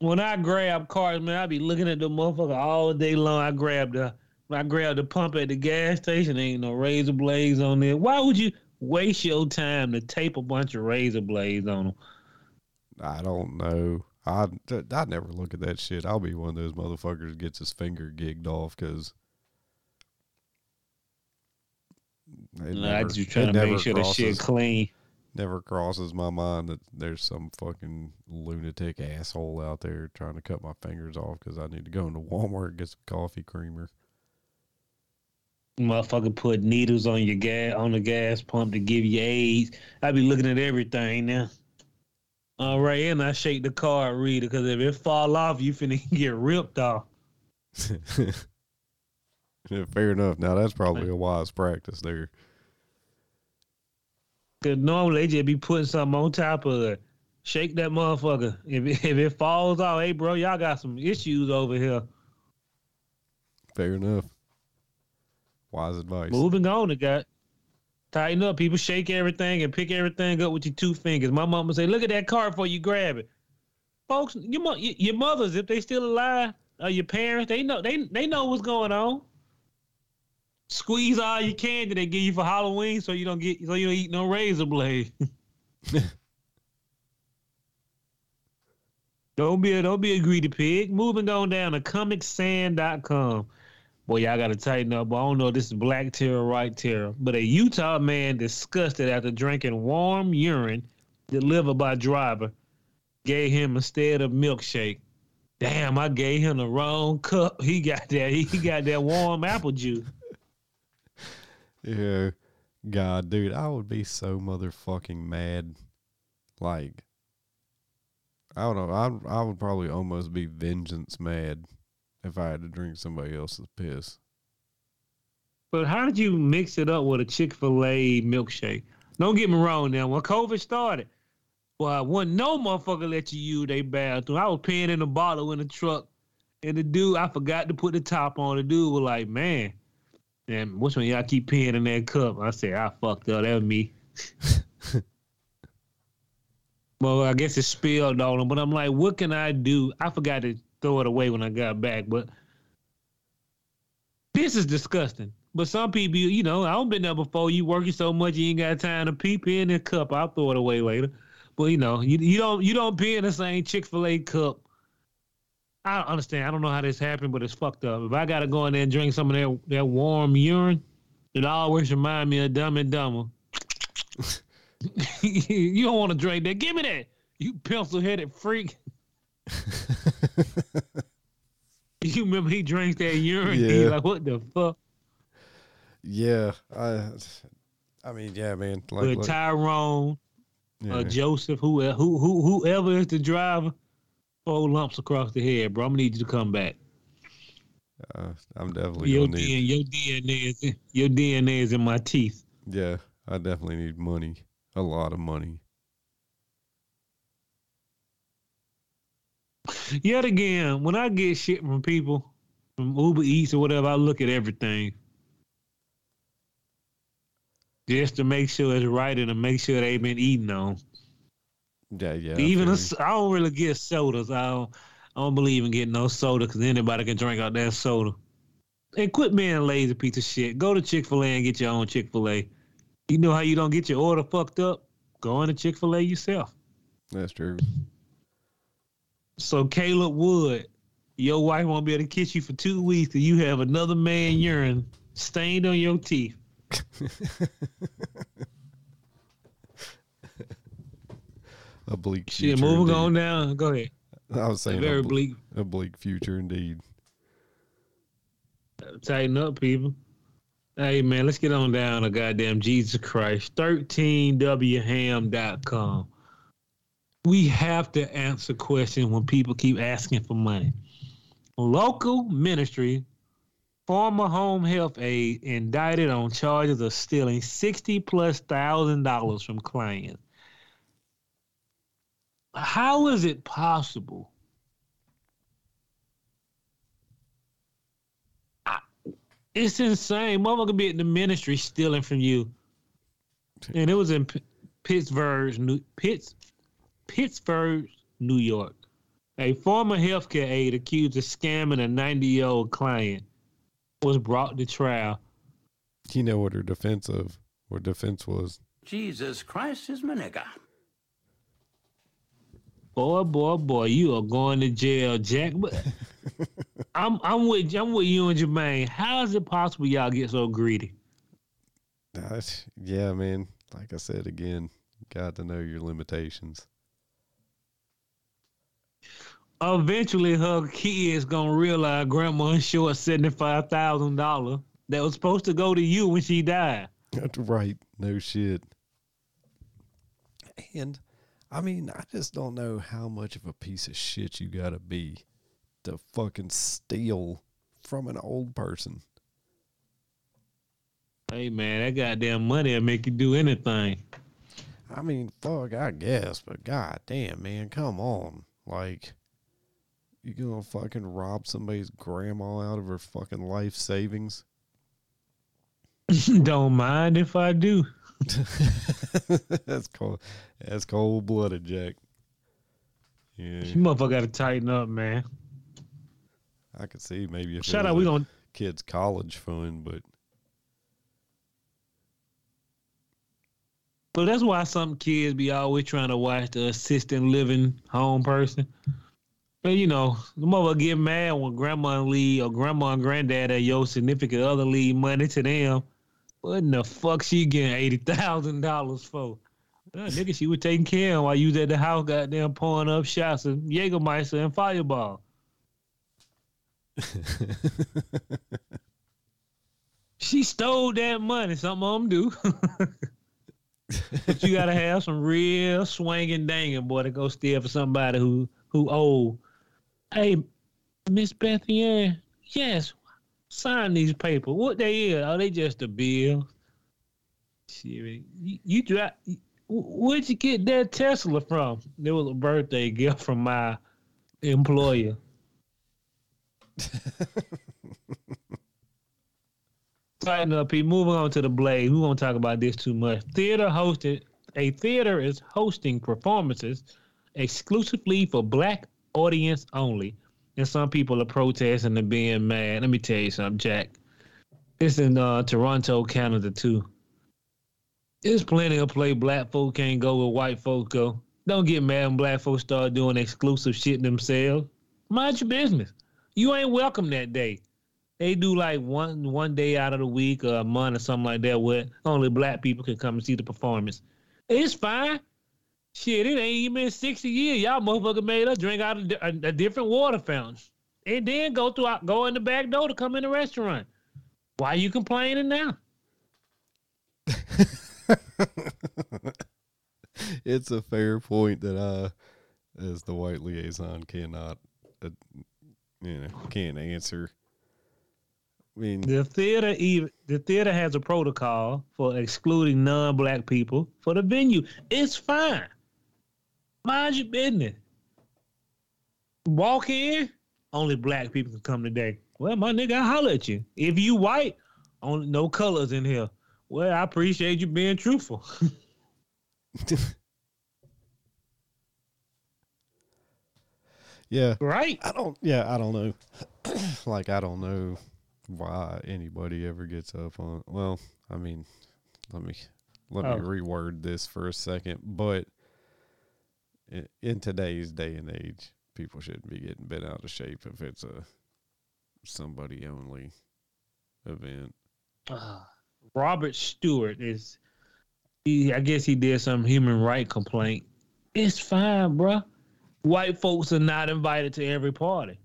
When I grab cars, man, I be looking at the motherfucker all day long. I grab the I grab the pump at the gas station. There Ain't no razor blades on there. Why would you waste your time to tape a bunch of razor blades on them? I don't know. I I never look at that shit. I'll be one of those motherfuckers that gets his finger gigged off because. I just trying to make sure the shit clean. Never crosses my mind that there's some fucking lunatic asshole out there trying to cut my fingers off because I need to go into Walmart and get some coffee creamer. Motherfucker put needles on your gas on the gas pump to give you AIDS. I be looking at everything now. All right, and I shake the card reader because if it fall off, you finna get ripped off. Yeah, Fair enough. Now that's probably a wise practice there. Cause normally they just be putting something on top of it. Shake that motherfucker. If it, if it falls off, hey bro, y'all got some issues over here. Fair enough. Wise advice. Moving on, the guy. Tighten up, people. Shake everything and pick everything up with your two fingers. My mama say, "Look at that card before you grab it." Folks, your mo- your mothers, if they still alive, or your parents, they know they they know what's going on. Squeeze all your candy they give you for Halloween, so you don't get so you don't eat no razor blade. don't be a don't be a greedy pig. Moving on down to comicsands.com. Boy, y'all got to tighten up. I don't know if this is black terror, white terror, but a Utah man disgusted after drinking warm urine delivered by driver gave him instead of milkshake. Damn, I gave him the wrong cup. He got that. He got that warm apple juice. Yeah. God, dude, I would be so motherfucking mad. Like, I don't know. I I would probably almost be vengeance mad if I had to drink somebody else's piss. But how did you mix it up with a Chick Fil A milkshake? Don't get me wrong. Now, when COVID started, well, I wasn't no motherfucker let you use their bathroom. I was peeing in a bottle in the truck, and the dude, I forgot to put the top on. The dude was like, "Man, and which one y'all keep peeing in that cup?" I said, "I fucked up. That was me." well, I guess it spilled on him. But I'm like, what can I do? I forgot to throw it away when I got back, but this is disgusting. But some people, you know, I don't been there before. You working so much, you ain't got time to pee pee in the cup. I'll throw it away later. But you know, you, you don't you don't pee in the same Chick Fil A cup. I don't understand. I don't know how this happened, but it's fucked up. If I gotta go in there and drink some of that that warm urine, it always remind me of Dumb and Dumber. you don't want to drink that. Give me that. You pencil headed freak. you remember he drank that urine? Yeah. Like, what the fuck? Yeah, I. I mean, yeah, man. Like, With Tyrone, yeah. uh, Joseph, who, who, who, whoever is the driver, four lumps across the head, bro. I'm gonna need you to come back. uh, I'm definitely Your gonna need. Your DNA is in, your DNA is in my teeth. Yeah, I definitely need money. A lot of money. Yet again, when I get shit from people, from Uber Eats or whatever, I look at everything. Just to make sure it's right and to make sure they've been eating on. Yeah, yeah. Even feel a, you. s- I don't really get sodas. I don't, I don't believe in getting no soda because anybody can drink out that soda. And quit being a lazy piece of shit. Go to Chick Fil A and get your own Chick Fil A. You know how you don't get your order fucked up? Go into Chick Fil A yourself. That's true. So Caleb Wood, your wife won't be able to kiss you for two weeks, and you have another man urine stained on your teeth. A bleak Shit, future. moving indeed. on down. Go ahead. I was saying Very a, ble- bleak. a bleak future indeed. Tighten up, people. Hey man, let's get on down to goddamn Jesus Christ. 13wham.com. We have to answer questions when people keep asking for money. Local ministry, former home health aide indicted on charges of stealing 60 plus thousand dollars from clients. How is it possible It's insane. Motherfucker could be in the ministry stealing from you. And it was in P- Pittsburgh, New Pitts, Pittsburgh, New York. A former healthcare aide accused of scamming a 90 year old client was brought to trial. You know what her defense of what defense was? Jesus Christ is my nigga. Boy, boy, boy, you are going to jail, Jack. But I'm I'm with I'm with you and Jermaine. How is it possible y'all get so greedy? That's, yeah, man. Like I said again, got to know your limitations. Eventually, her kids gonna realize grandma short seventy five thousand dollars that was supposed to go to you when she died. That's right. No shit. And I mean, I just don't know how much of a piece of shit you gotta be to fucking steal from an old person. Hey man, that goddamn money will make you do anything. I mean, fuck, I guess, but god damn, man, come on. Like, you gonna fucking rob somebody's grandma out of her fucking life savings? Don't mind if I do. that's cold. That's cold blooded, Jack. Yeah, You motherfucker gotta tighten up, man. I could see maybe if Shout out, we a gonna kid's college fund, but but that's why some kids be always trying to watch the assistant living home person. But you know, the mother get mad when grandma leave or grandma and granddad or your significant other leave money to them. What in the fuck she getting eighty thousand dollars for? Uh, nigga, she was taking care of while you was at the house, goddamn pouring up shots of Jägermeister and Fireball. She stole that money. Something I'm do. but you gotta have some real swinging danging boy to go steal for somebody who who old. Hey, Miss Bethany, yes, sign these papers. What they is? Are they just a bill? Shit, you, you drive. Where'd you get that Tesla from? It was a birthday gift from my employer. Tighten up, Pete. Moving on to the blade. We won't talk about this too much. Theater hosted. A theater is hosting performances exclusively for black audience only, and some people are protesting and being mad. Let me tell you something, Jack. It's in uh, Toronto, Canada too. There's plenty of play black folk can't go where white folk go. Don't get mad when black folks start doing exclusive shit themselves. Mind your business. You ain't welcome that day. They do like one one day out of the week or a month or something like that where only black people can come and see the performance. It's fine. Shit, it ain't even been 60 years. Y'all motherfucker made us drink out of a, a different water fountain. And then go through go in the back door to come in the restaurant. Why you complaining now? it's a fair point that I, as the white liaison, cannot, uh, you know, can't answer. I mean, The theater even the theater has a protocol for excluding non-black people for the venue. It's fine. Mind your business. Walk in, only black people can come today. Well, my nigga, I holler at you. If you white, only no colors in here. Well, I appreciate you being truthful. yeah, right? I don't. Yeah, I don't know. like, I don't know why anybody ever gets up on. Well, I mean, let me let Oh. me reword this for a second. But in, in today's day and age, people shouldn't be getting bent out of shape if it's a somebody only event. Robert Stewart is he I guess he did some human right complaint. It's fine, bruh. White folks are not invited to every party.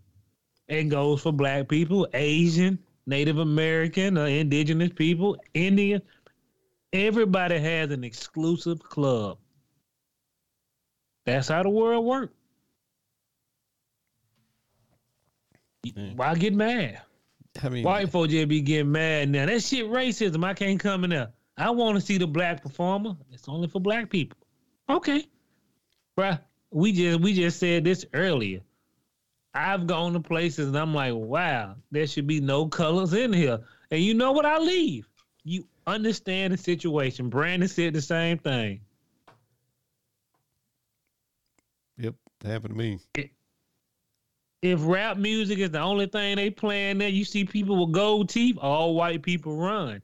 It goes for black people, Asian, Native American, uh, indigenous people, Indian. Everybody has an exclusive club. That's how the world works. Why get mad? I mean, White folks just be getting mad now. That shit racism. I can't come in there. I want to see the black performer. It's only for black people. Okay. Bruh, we just we just said this earlier. I've gone to places and I'm like, wow, there should be no colors in here. And you know what? I leave. You understand the situation. Brandon said the same thing. It happened to me. If rap music is the only thing they playing there, you see people with gold teeth, all white people run.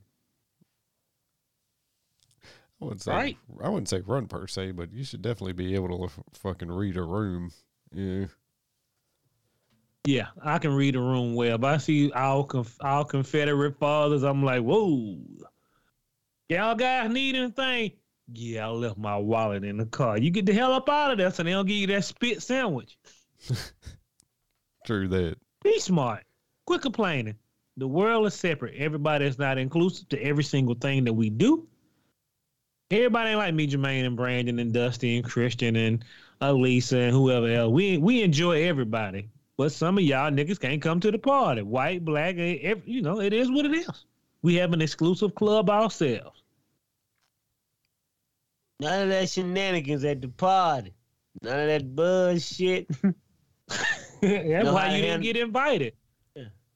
I wouldn't say Right. I wouldn't say run per se, but you should definitely be able to f- fucking read a room. Yeah. Yeah, I can read a room well, but I see all conf- all Confederate fathers. I'm like, whoa, y'all guys need anything? Yeah, I left my wallet in the car. You get the hell up out of there, so they don't give you that spit sandwich. True that. Be smart. Quit complaining. The world is separate. Everybody is not inclusive to every single thing that we do. Everybody ain't like me, Jermaine and Brandon and Dusty and Christian and Elisa and whoever else. We we enjoy everybody, but some of y'all niggas can't come to the party. White, black, eh, ev- you know, it is what it is. We have an exclusive club ourselves. None of that shenanigans at the party. None of that bullshit. That's Know why you didn't get invited.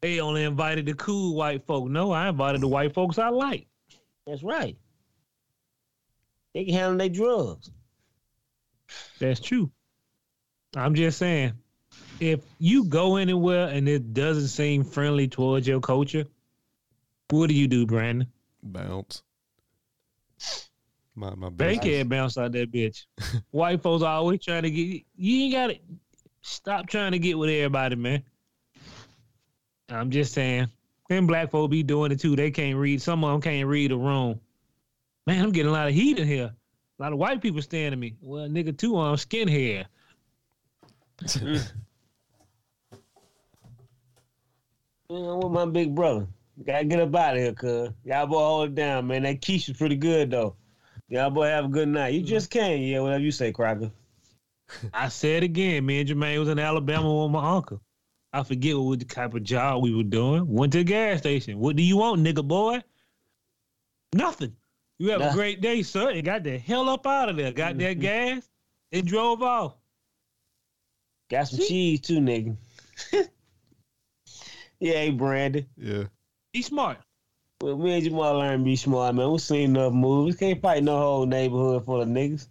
They only invited the cool white folk. No, I invited the white folks I like. That's right. They can handle their drugs. That's true. I'm just saying, if you go anywhere and it doesn't seem friendly towards your culture, what do you do, Brandon? Bounce. My my Bank business. head bounce out that bitch. White folks always trying to get you You ain't gotta stop trying to get with everybody, man. I'm just saying. Them black folk be doing it too. They can't read. Some of them can't read a room. Man, I'm getting a lot of heat in here. A lot of white people staring at me. Well, nigga, two on skin hair. You know, with my big brother. Gotta get up out of here, cuz. Y'all boy hold it down, man. That quiche is pretty good though. Y'all boy have a good night. You mm-hmm. just can, yeah, whatever you say, Crocker. I said again, me and Jermaine was in Alabama with my uncle. I forget what the type of job we were doing. Went to the gas station. What do you want, nigga boy? Nothing. You have a great day, sir. And got the hell up out of there. Got that mm-hmm. gas and drove off. Got some cheese too, nigga. yeah, hey, Brandon. Yeah. Be smart. Well, me and Jamal learn be smart, man. We seen enough movies. Can't fight no whole neighborhood full of niggas.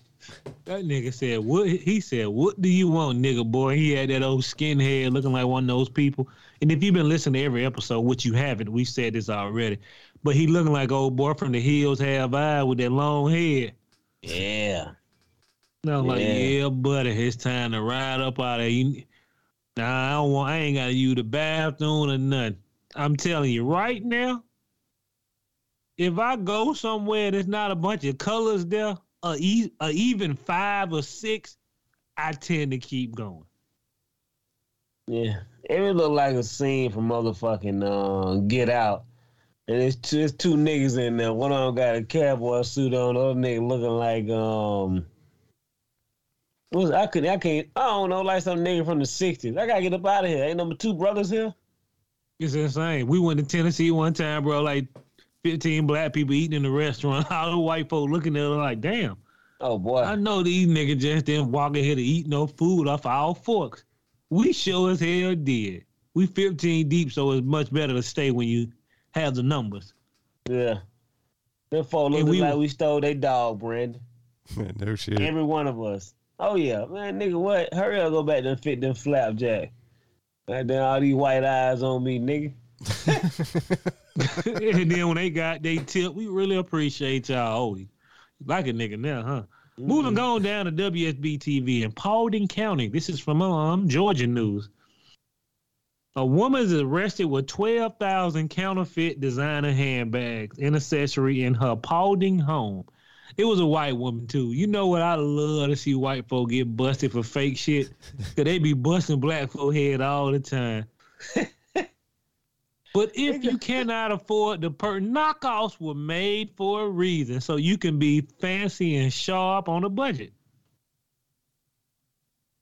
That nigga said, "What?" He said, "What do you want, nigga boy?" He had that old skinhead looking like one of those people. And if you've been listening to every episode, which you haven't, we said this already. But he looking like old boy from the hills have eyes with that long head. Yeah. No, like Yeah. yeah, buddy, it's time to ride up out of you. Nah, I don't want. I ain't got to use the bathroom or nothing. I'm telling you right now. If I go somewhere there's not a bunch of colors there, or, e- or even five or six, I tend to keep going. Yeah. It would look like a scene from motherfucking uh, Get Out. And it's two, it's two niggas in there. One of them got a cowboy suit on. The other nigga looking like um. I could I can't I don't know like some nigga from the '60s. I gotta get up out of here. Ain't number two brothers here. It's insane. We went to Tennessee one time, bro. Like 15 black people eating in the restaurant. All the white folk looking at them like, damn. Oh boy. I know these niggas just didn't walk in here to eat no food off our forks. We sure as hell did. We 15 deep, so it's much better to stay when you have the numbers. Yeah. Them folk Hey, looking we- like we stole their dog, Brandon. Man, no shit. Every one of us. Oh yeah, man, nigga, what? Hurry up, go back there and fit them flapjack. And then all these white eyes on me, nigga. and then when they got they tip, we really appreciate y'all. Oh, like a nigga now, huh? Moving on down to WSB TV in Paulding County. This is from um Georgia news. A woman is arrested with 12,000 counterfeit designer handbags and accessory in her Paulding home. It was a white woman too. You know what? I love to see white folk get busted for fake shit. Cause they be busting black folk head all the time. But if you cannot afford the per knockoffs were made for a reason, so you can be fancy and sharp on a budget.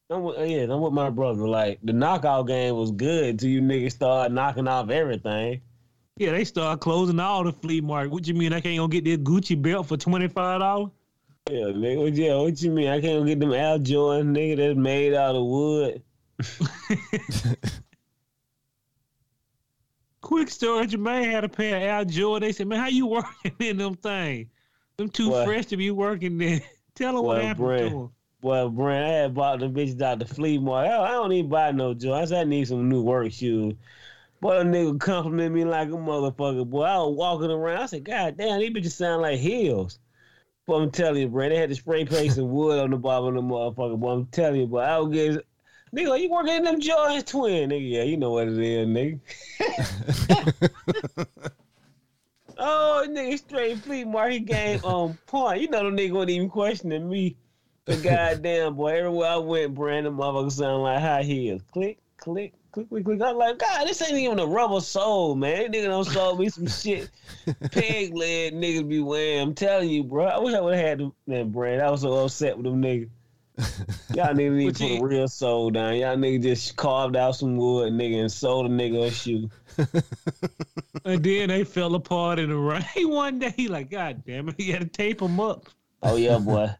I'm with, yeah, I'm with my brother. Like the knockout game was good till you niggas start knocking off everything. Yeah, they start closing all the flea market. What you mean I can't go get this Gucci belt for twenty five dollars? Yeah, nigga, what, yeah, what you mean? I can't go get them Al Jordan nigga that's made out of wood. Quick story, Jermaine had a pair of Al Jordan. They said, "Man, how you working in them things? Them too What? fresh to be working there." Tell them what What, happened Brand? to them. Well, Brand, I had bought the bitches out the flea market. I, I don't even buy no joints. I need some new work shoes. Boy, a nigga compliment me like a motherfucker. Boy, I was walking around. I said, God damn, these bitches sound like heels. But I'm telling you, Brand, they had to spray paint some wood on the bottom of the motherfucker. Boy, I'm telling you, boy, I would get. Nigga, you working in them joints, twin? Nigga, yeah, you know what it is, nigga. oh, nigga, straight flea market game on point. You know the nigga wasn't even questioning me. The goddamn boy, everywhere I went, Brandon motherfucker sound like high heels. Click, click, click, click, click. I'm like, God, this ain't even a rubber sole, man. That nigga done sold me some shit. Peg leg niggas be wearing. I'm telling you, bro. I wish I would have had them, man, Brand. I was so upset with them niggas. Y'all niggas need to put a real soul down. Y'all niggas just carved out some wood, nigga, and sold a nigga a shoe. And then they fell apart in the rain one day. Like, God damn it, he had to tape them up. Oh yeah, boy.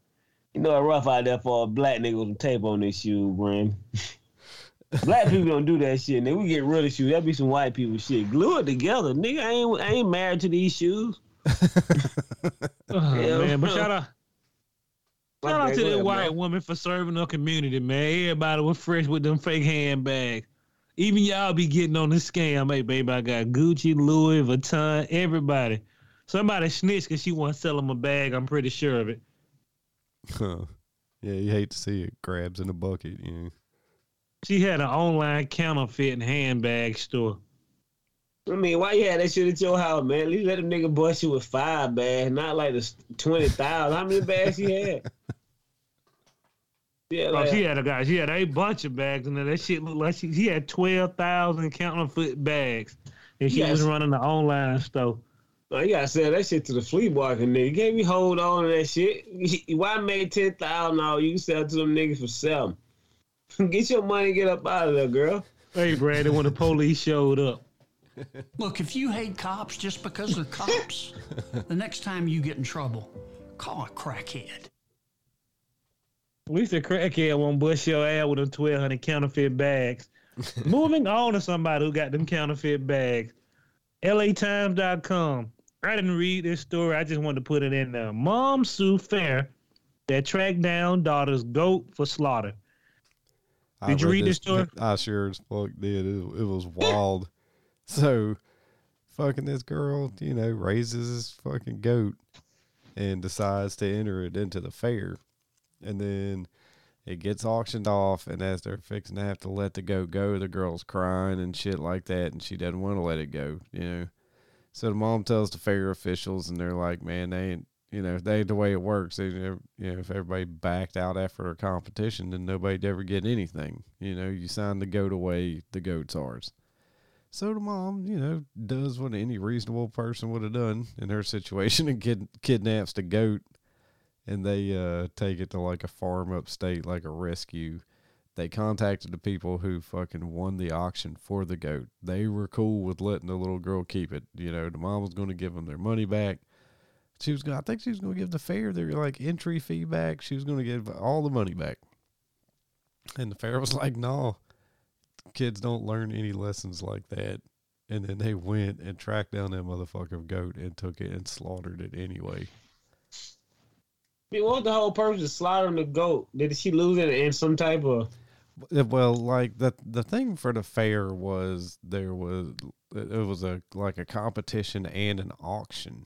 You know it's rough out there for a black nigga with some tape on their shoe, Brand. Black people don't do that shit. Nigga, we get rid of shoes. That be some white people shit. Glue it together, nigga. I ain't, I ain't married to these shoes. Oh, Yeah, man, but shout out. My Shout out to go that white bro. woman for serving her community, man. Everybody was fresh with them fake handbags. Even y'all be getting on this scam. Hey, baby, I got Gucci, Louis Vuitton, everybody. Somebody snitched because she wasn't selling a bag. I'm pretty sure of it. Huh. Yeah, you hate to see it. Grabs in a bucket. You know. She had an online counterfeit handbag store. I mean, why you had that shit at your house, man? At least let them nigga bust you with five bags, not like the twenty thousand. How many bags she had? Yeah, Oh, she had a guy. She had a bunch of bags, and that shit looked like she, she had twelve thousand counterfeit bags, and she Yes. was running the online store. oh, you gotta sell that shit to the flea market, nigga. You can't be hold on to that shit. Why make ten thousand dollars? You can sell to them niggas for seven. get your money, get up out of there, girl. Hey, Brandon, when the police showed up, Look, if you hate cops just because they're cops, the next time you get in trouble, call a crackhead. at least the crackhead won't bust your ass with them twelve hundred counterfeit bags. Moving on to somebody who got them counterfeit bags. LATimes.com. I didn't read this story. I just wanted to put it in there. Mom sue fair that tracked down daughter's goat for slaughter. I Did you read this story? I sure as fuck did. It, it was wild. So, fucking this girl, you know, raises this fucking goat and decides to enter it into the fair. And then it gets auctioned off. And as they're fixing to have to let the goat go, the girl's crying and shit like that. And she doesn't want to let it go, you know. So the mom tells the fair officials, and they're like, man, they ain't, you know, they ain't the way it works. They, you know, if everybody backed out after a competition, then nobody'd ever get anything. You know, you sign the goat away, the goat's ours. So the mom, you know, does what any reasonable person would have done in her situation and kid, kidnaps the goat, and they uh, take it to like a farm upstate, like a rescue. They contacted the people who fucking won the auction for the goat. They were cool with letting the little girl keep it. You know, the mom was going to give them their money back. She was going. I think she was going to give the fair their like entry fee back. She was going to give all the money back. And the fair was like, "No, kids don't learn any lessons like that." And then they went and tracked down that motherfucking goat and took it and slaughtered it anyway. I mean, what was the whole purpose of slaughtering the goat? Did she lose it in some type of? Uh, Well, like the the thing for the fair was there was it was a like a competition and an auction,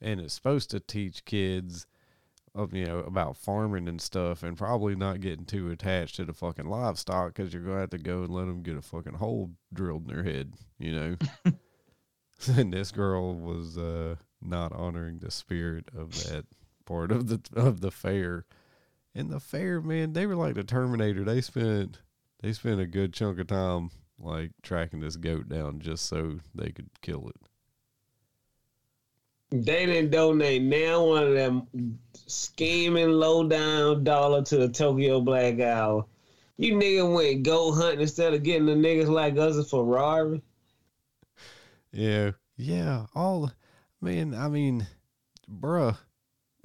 and it's supposed to teach kids, you know about farming and stuff, and probably not getting too attached to the fucking livestock because you're gonna have to go and let them get a fucking hole drilled in their head, you know. and this girl was uh not honoring the spirit of that part of the of the fair. And the fair, man, they were like the Terminator. They spent they spent a good chunk of time like tracking this goat down just so they could kill it. They didn't donate now one of them scheming low down dollar to the Tokyo Black Hour. You nigga went goat hunting instead of getting the niggas like us a Ferrari. Yeah, yeah. All man, I mean, bruh,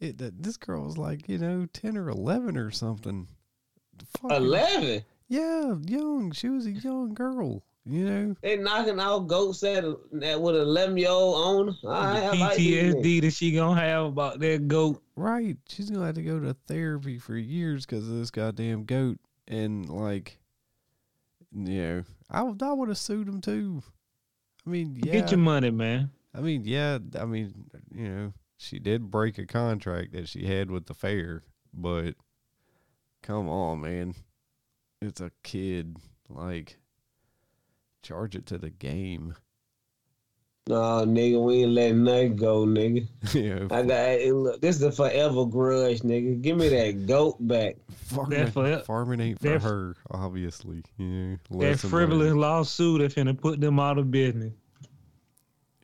it that this girl was like you know ten or eleven or something. Fucking- Eleven. Yeah, young. She was a young girl. You know. They knocking out goats that at with an eleven year old owner. I the like. PTSD that she gonna have about that goat. Right. She's gonna have to go to therapy for years because of this goddamn goat. And like, you know, I would I would have sued him too. I mean, yeah. Get your money, man. I mean, yeah. I mean, you know, she did break a contract that she had with the fair, but come on, man, it's a kid. Like, charge it to the game. No, nigga, we ain't letting nothing go, nigga. you know, I got hey, look. This is a forever grudge, nigga. Give me that goat back. farming, for farming ain't for her, obviously. You know, That lesson frivolous learned. lawsuit that's finna put them out of business.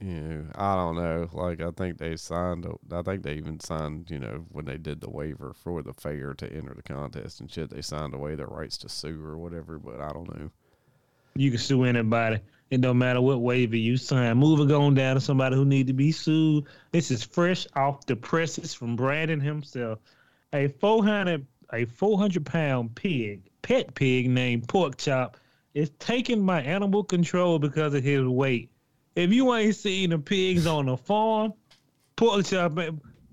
you know, I don't know. Like, I think they signed. I think they even signed. You know, when they did the waiver for the fair to enter the contest and shit, they signed away their rights to sue or whatever. But I don't know. You can sue anybody. It don't matter what waiver you sign. Move Moving on down to somebody who need to be sued. This is fresh off the presses from Brandon himself. A 400 a 400 pound pig, pet pig named Pork Chop, is taken by animal control because of his weight. If you ain't seen the pigs on the farm, Pork Chop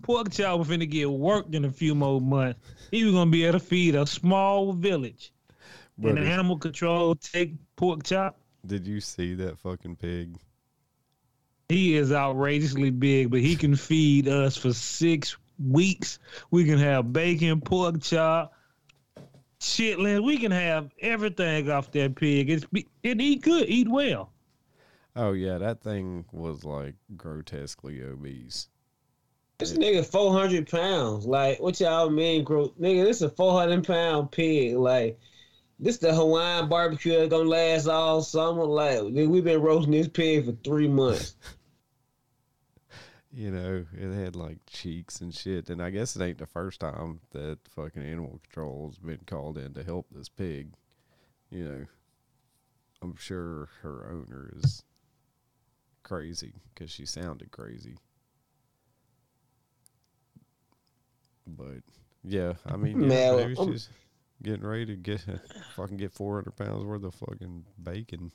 Pork Chop was finna get worked in a few more months. He was gonna be able to feed a small village. And animal control take Pork Chop. did you see that fucking pig? He is outrageously big, but he can feed us for six weeks. We can have bacon, pork chop, chitlins. We can have everything off that pig. It's be- it eat good, eat well. Oh yeah, that thing was like grotesquely obese. This nigga four hundred pounds. Like, what y'all mean, bro? Nigga, this is a four hundred pound pig. Like, this the Hawaiian barbecue that's gonna last all summer. Like, nigga, we been roasting this pig for three months. You know, it had like cheeks and shit. And I guess it ain't the first time that fucking animal control's been called in to help this pig. You know, I'm sure her owner is crazy because she sounded crazy. But yeah, I mean, yeah, Man, maybe I'm- she's getting ready to get fucking get 400 pounds worth of fucking bacon.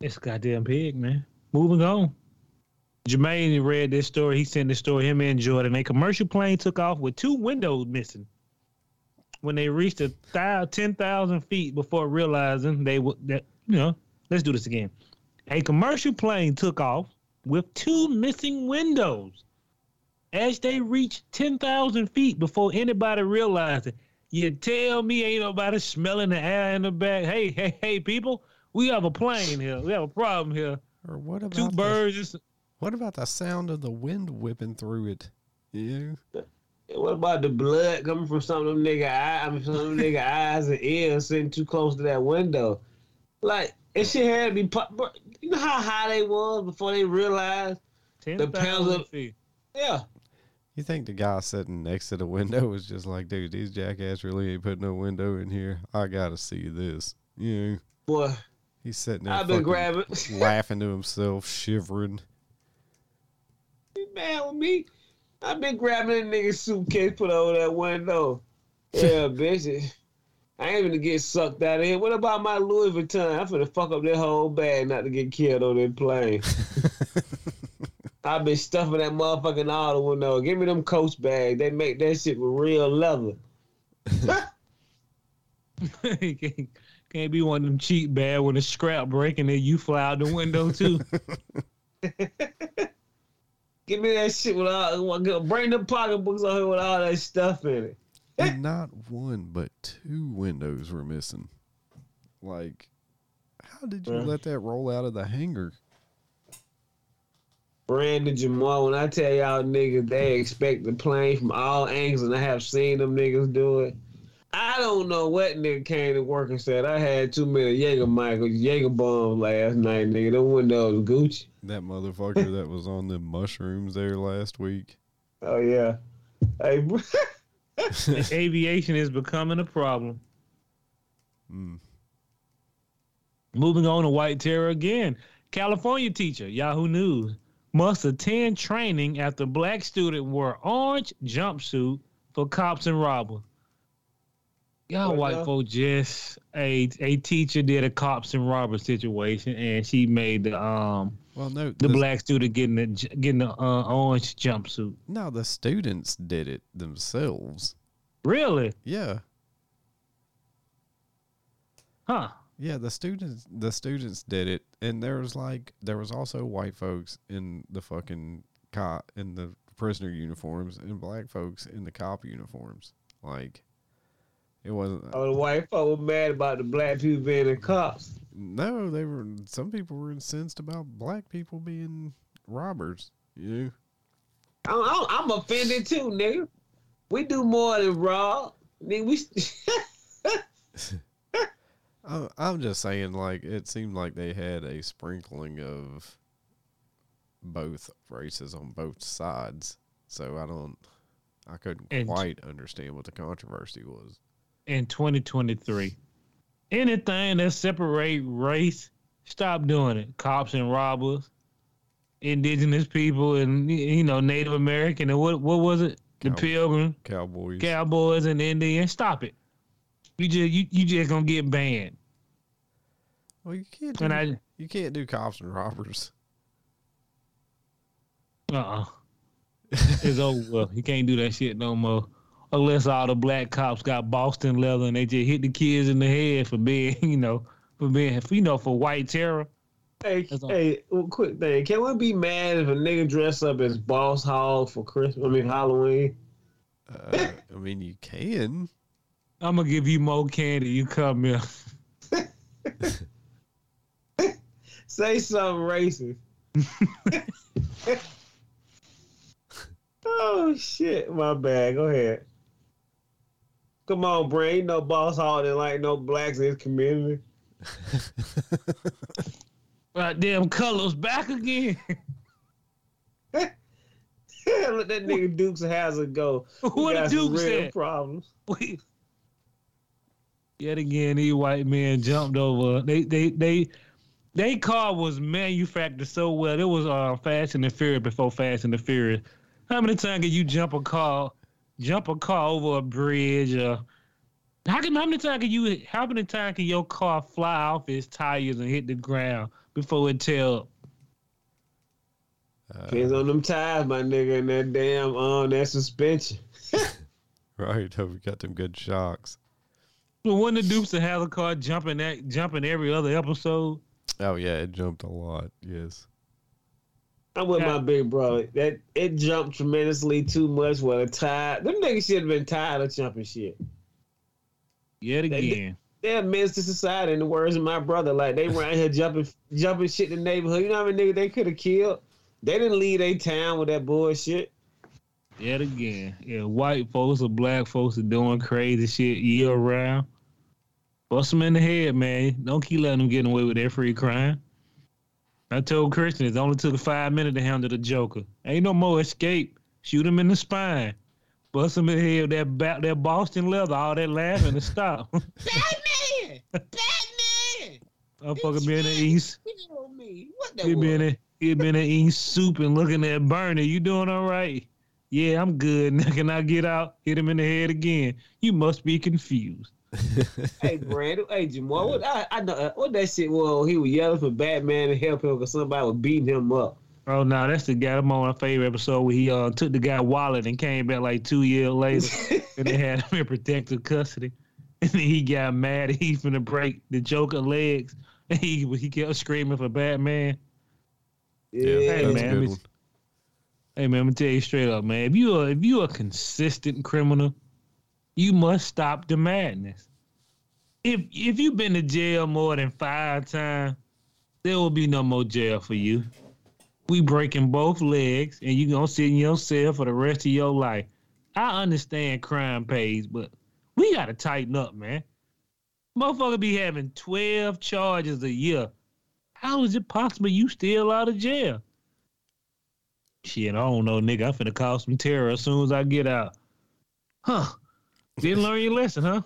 This goddamn pig, man. Moving on. Jermaine read this story. He sent this story. Him and Jordan. A commercial plane took off with two windows missing. When they reached a ten thousand feet before realizing they would that you know. Let's do this again. A commercial plane took off with two missing windows. As they reached ten thousand feet before anybody realized it, you tell me ain't nobody smelling the air in the back. Hey, hey, hey, people, we have a plane here. We have a problem here. Or what about Two birds. Is, what about the sound of the wind whipping through it? Yeah. What about the blood coming from some of them nigga eye? I mean, some of them nigga eyes and ears sitting too close to that window. Like, it shit had to be. You know how high they was before they realized? ten The pounds of- feet. Yeah. You think the guy sitting next to the window was just like, dude, these jackass really ain't putting no window in here. I gotta see this. Yeah. Boy, He's sitting there I've been grabbing. laughing to himself, shivering. You mad with me? I've been grabbing that nigga suitcase, put over that window. Yeah, bitch. I ain't gonna get sucked out of here. What about my Louis Vuitton? I'm finna fuck up that whole bag not to get killed on that plane. I've been stuffing that motherfucking out the window. Give me them coach bags. They make that shit with real leather. can't, can't be one of them cheap bad with the scrap break and then you fly out the window too. Give me that shit with all. Bring the pocketbooks on here with all that stuff in it. and not one, but two windows were missing. Like, how did you Yeah. let that roll out of the hanger? Brandon Jamal, when I tell y'all niggas they expect the plane from all angles, and I have seen them niggas do it. I don't know what nigga came to work and said I had too many Jaeger Michaels, Jaeger bombs last night, nigga. The windows Gucci. That motherfucker that was on the mushrooms there last week. Oh yeah. Hey, bro. Aviation is becoming a problem. Mm. Moving on to White Terror again. California teacher, Yahoo News, must attend training after black student wore orange jumpsuit for cops and robbers. Y'all What white now? folk just a a teacher did a cops and robbers situation and she made the um Well, no, the the- black student getting the getting the uh, orange jumpsuit. No, the students did it themselves. Really? Yeah, Huh? Yeah. The students, the students did it, and there was like there was also white folks in the fucking cop in the prisoner uniforms and black folks in the cop uniforms. Like, it wasn't. oh, the white folks were mad about the black people being the cops. No, they were. Some people were incensed about black people being robbers. You know. I'm, I'm, I'm offended too, nigga. We do more than rob. Nigga, we. I- I'm just saying, like, it seemed like they had a sprinkling of both races on both sides. So I don't, I couldn't And- quite understand what the controversy was. in 2023. Anything that separate race, stop doing it. Cops and robbers, indigenous people, and you know Native American, and what what was it? The Cow- Pilgrim, Cowboys. Cowboys, and Indians. Stop it. You just you, you just gonna get banned. well, you can't. Do, And I you can't do cops and robbers. uh uh it's over. Well, you can't do that shit no more. Unless all the black cops got Boston leather and they just hit the kids in the head for being, you know, for being, you know, for white terror. Hey, hey, one quick thing. Can we be mad if a nigga dress up as Boss Hog for Christmas? I mean Halloween. Uh, I mean, you can. I'm gonna give you more candy. You come here. Say something racist. oh shit, my bad. Go ahead. Come on, Brain. Know Boss Hog didn't like no blacks in his community. Right, damn colors back again. Let that nigga Dukes Hazzard go. We what the some real problems. We- Yet again, these white men jumped over. They they they they car was manufactured so well. It was uh, Fast and the Furious before Fast and the Furious. How many times can you jump a car, jump a car over a bridge? Uh, how can how many times can you how many times can your car fly off its tires and hit the ground before it tell. Uh, Depends on them tires, my nigga, and that damn um that suspension. right. Hope we got them good shocks. But when the Dukes of Hazzard jumping that jumping every other episode, Oh yeah, it jumped a lot. Yes. I'm with my big brother. That it jumped tremendously too much. Well, the tire, them niggas should have been tired of jumping shit. yet again. They're a menace to society, in the words of my brother. Like they were out here jumping, jumping shit in the neighborhood. You know how many niggas they could have killed? They didn't leave their town with that bullshit. Yet again. Yeah, white folks or black folks are doing crazy shit year round. Bust them in the head, man. Don't keep letting them get away with their free crime. I told Christian it only took five minutes to handle the Joker. Ain't no more escape. Shoot him in the spine. Bust him in the head that, ba- that Boston leather, all that laughing to stop. Batman! Batman! Motherfucker be in the east. What the He been in he been in eating soup and looking at Bernie. You doing all right? Yeah, I'm good. Can I get out? Hit him in the head again. You must be confused. Hey, Brandon. Hey, Jamal. What I, I know uh, what that shit was. He was yelling for Batman to help him because somebody was beating him up. Oh no, that's the guy. I'm on my favorite episode where he uh, took the guy wallet and came back like two years later, and they had him in protective custody. And then he got mad. He's finna break the Joker legs. And he he kept screaming for Batman. Yeah, Yeah, Hey, that's man, good let me- one. Hey man, I'm gonna tell you straight up, man. If you are if you a consistent criminal, you must stop the madness. If if you've been to jail more than five times, there will be no more jail for you. We breaking both legs, and you gonna sit in your cell for the rest of your life. I understand crime pays, but we gotta tighten up, man. Motherfucker be having twelve charges a year. How is it possible you still out of jail? Shit, I don't know, nigga. I'm finna cause some terror as soon as I get out. Huh. Didn't learn your lesson, huh?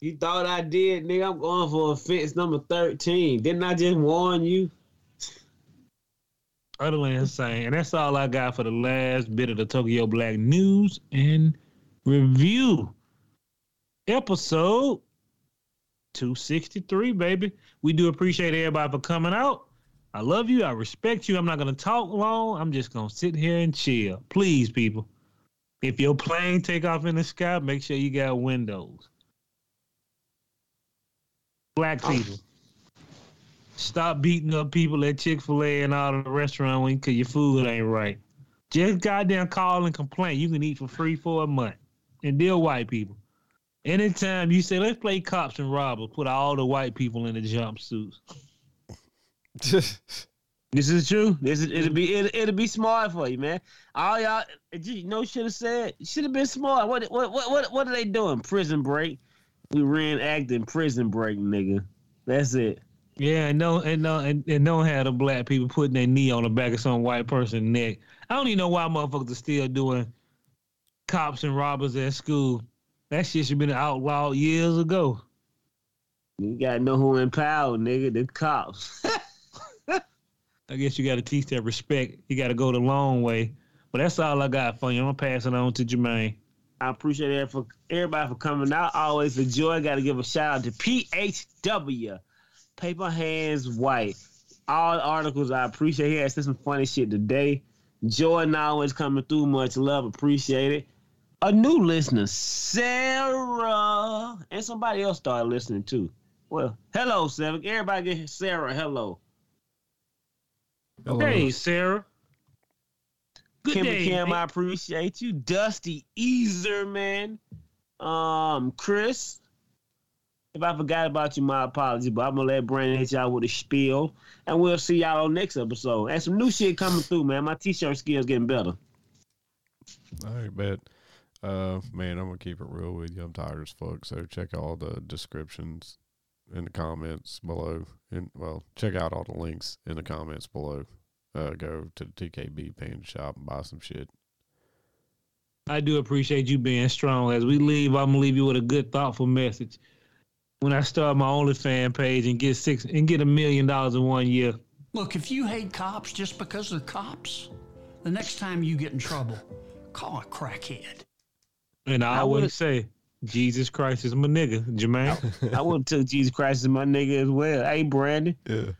You thought I did, nigga. I'm going for offense number 13. Didn't I just warn you? Utterly insane. And that's all I got for the last bit of the Tokyo Black news and review. Episode 263, baby. We do appreciate everybody for coming out. I love you. I respect you. I'm not going to talk long. I'm just going to sit here and chill. Please, people. If your plane take off in the sky, make sure you got windows. Black oh. people. Stop beating up people at Chick fil A and all the restaurant because your food ain't right. Just goddamn call and complain. You can eat for free for a month. And deal white people. Anytime you say, let's play cops and robbers, put all the white people in the jumpsuits. This is true. This is it'll mm-hmm. be it'll, it'll be smart for you, man. All y'all, you know, should have said should have been smart. What what what what what are they doing? Prison break. We reenacting prison break, nigga. That's it. Yeah, and no, and no, and, and don't have the black people putting their knee on the back of some white person's neck. I don't even know why motherfuckers are still doing cops and robbers at school. That shit should have been outlawed years ago. You gotta know who in power, nigga. The cops. I guess you got to teach that respect. You got to go the long way. But that's all I got for you. I'm gonna pass it on to Jermaine. I appreciate it for everybody for coming out. Always a joy. Got to give a shout out to PHW, Paper Hands White. All articles I appreciate. He said some funny shit today. Jordan always coming through. Much love. Appreciate it. A new listener, Sarah, and somebody else started listening too. Well, hello, Seven. Everybody get Sarah. Hello. Hello. Hey, Sarah. Good Kim day. Kim, mate. I appreciate you. Dusty Easer, man. Um, Chris. If I forgot about you, my apology, but I'm gonna let Brandon hit y'all with a spiel, and we'll see y'all on next episode. And some new shit coming through, man. My t-shirt skills getting better. All right, bet. Uh, man, I'm gonna keep it real with you. I'm tired as fuck. So check all the descriptions in the comments below, and well, check out all the links in the comments below. Uh, go to the TKB panda shop and buy some shit. I do appreciate you being strong. As we leave, I'm gonna leave you with a good, thoughtful message. When I start my OnlyFans page and get six and get a million dollars in one year, Look, if you hate cops just because they're cops, the next time you get in trouble, call a crackhead. and I, I always would- say, Jesus Christ is my nigga, Jermaine. I would have took Jesus Christ as my nigga as well. Hey, Brandon. Yeah.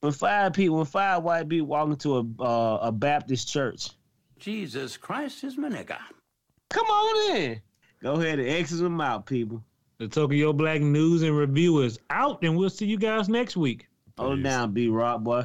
When five people, when five white people walk into a uh, a Baptist church, Jesus Christ is my nigga. come on in. Go ahead and exit them out, people. The Tokyo Black News and Review is out, and we'll see you guys next week. Hold it Peace. down, B Rock boy.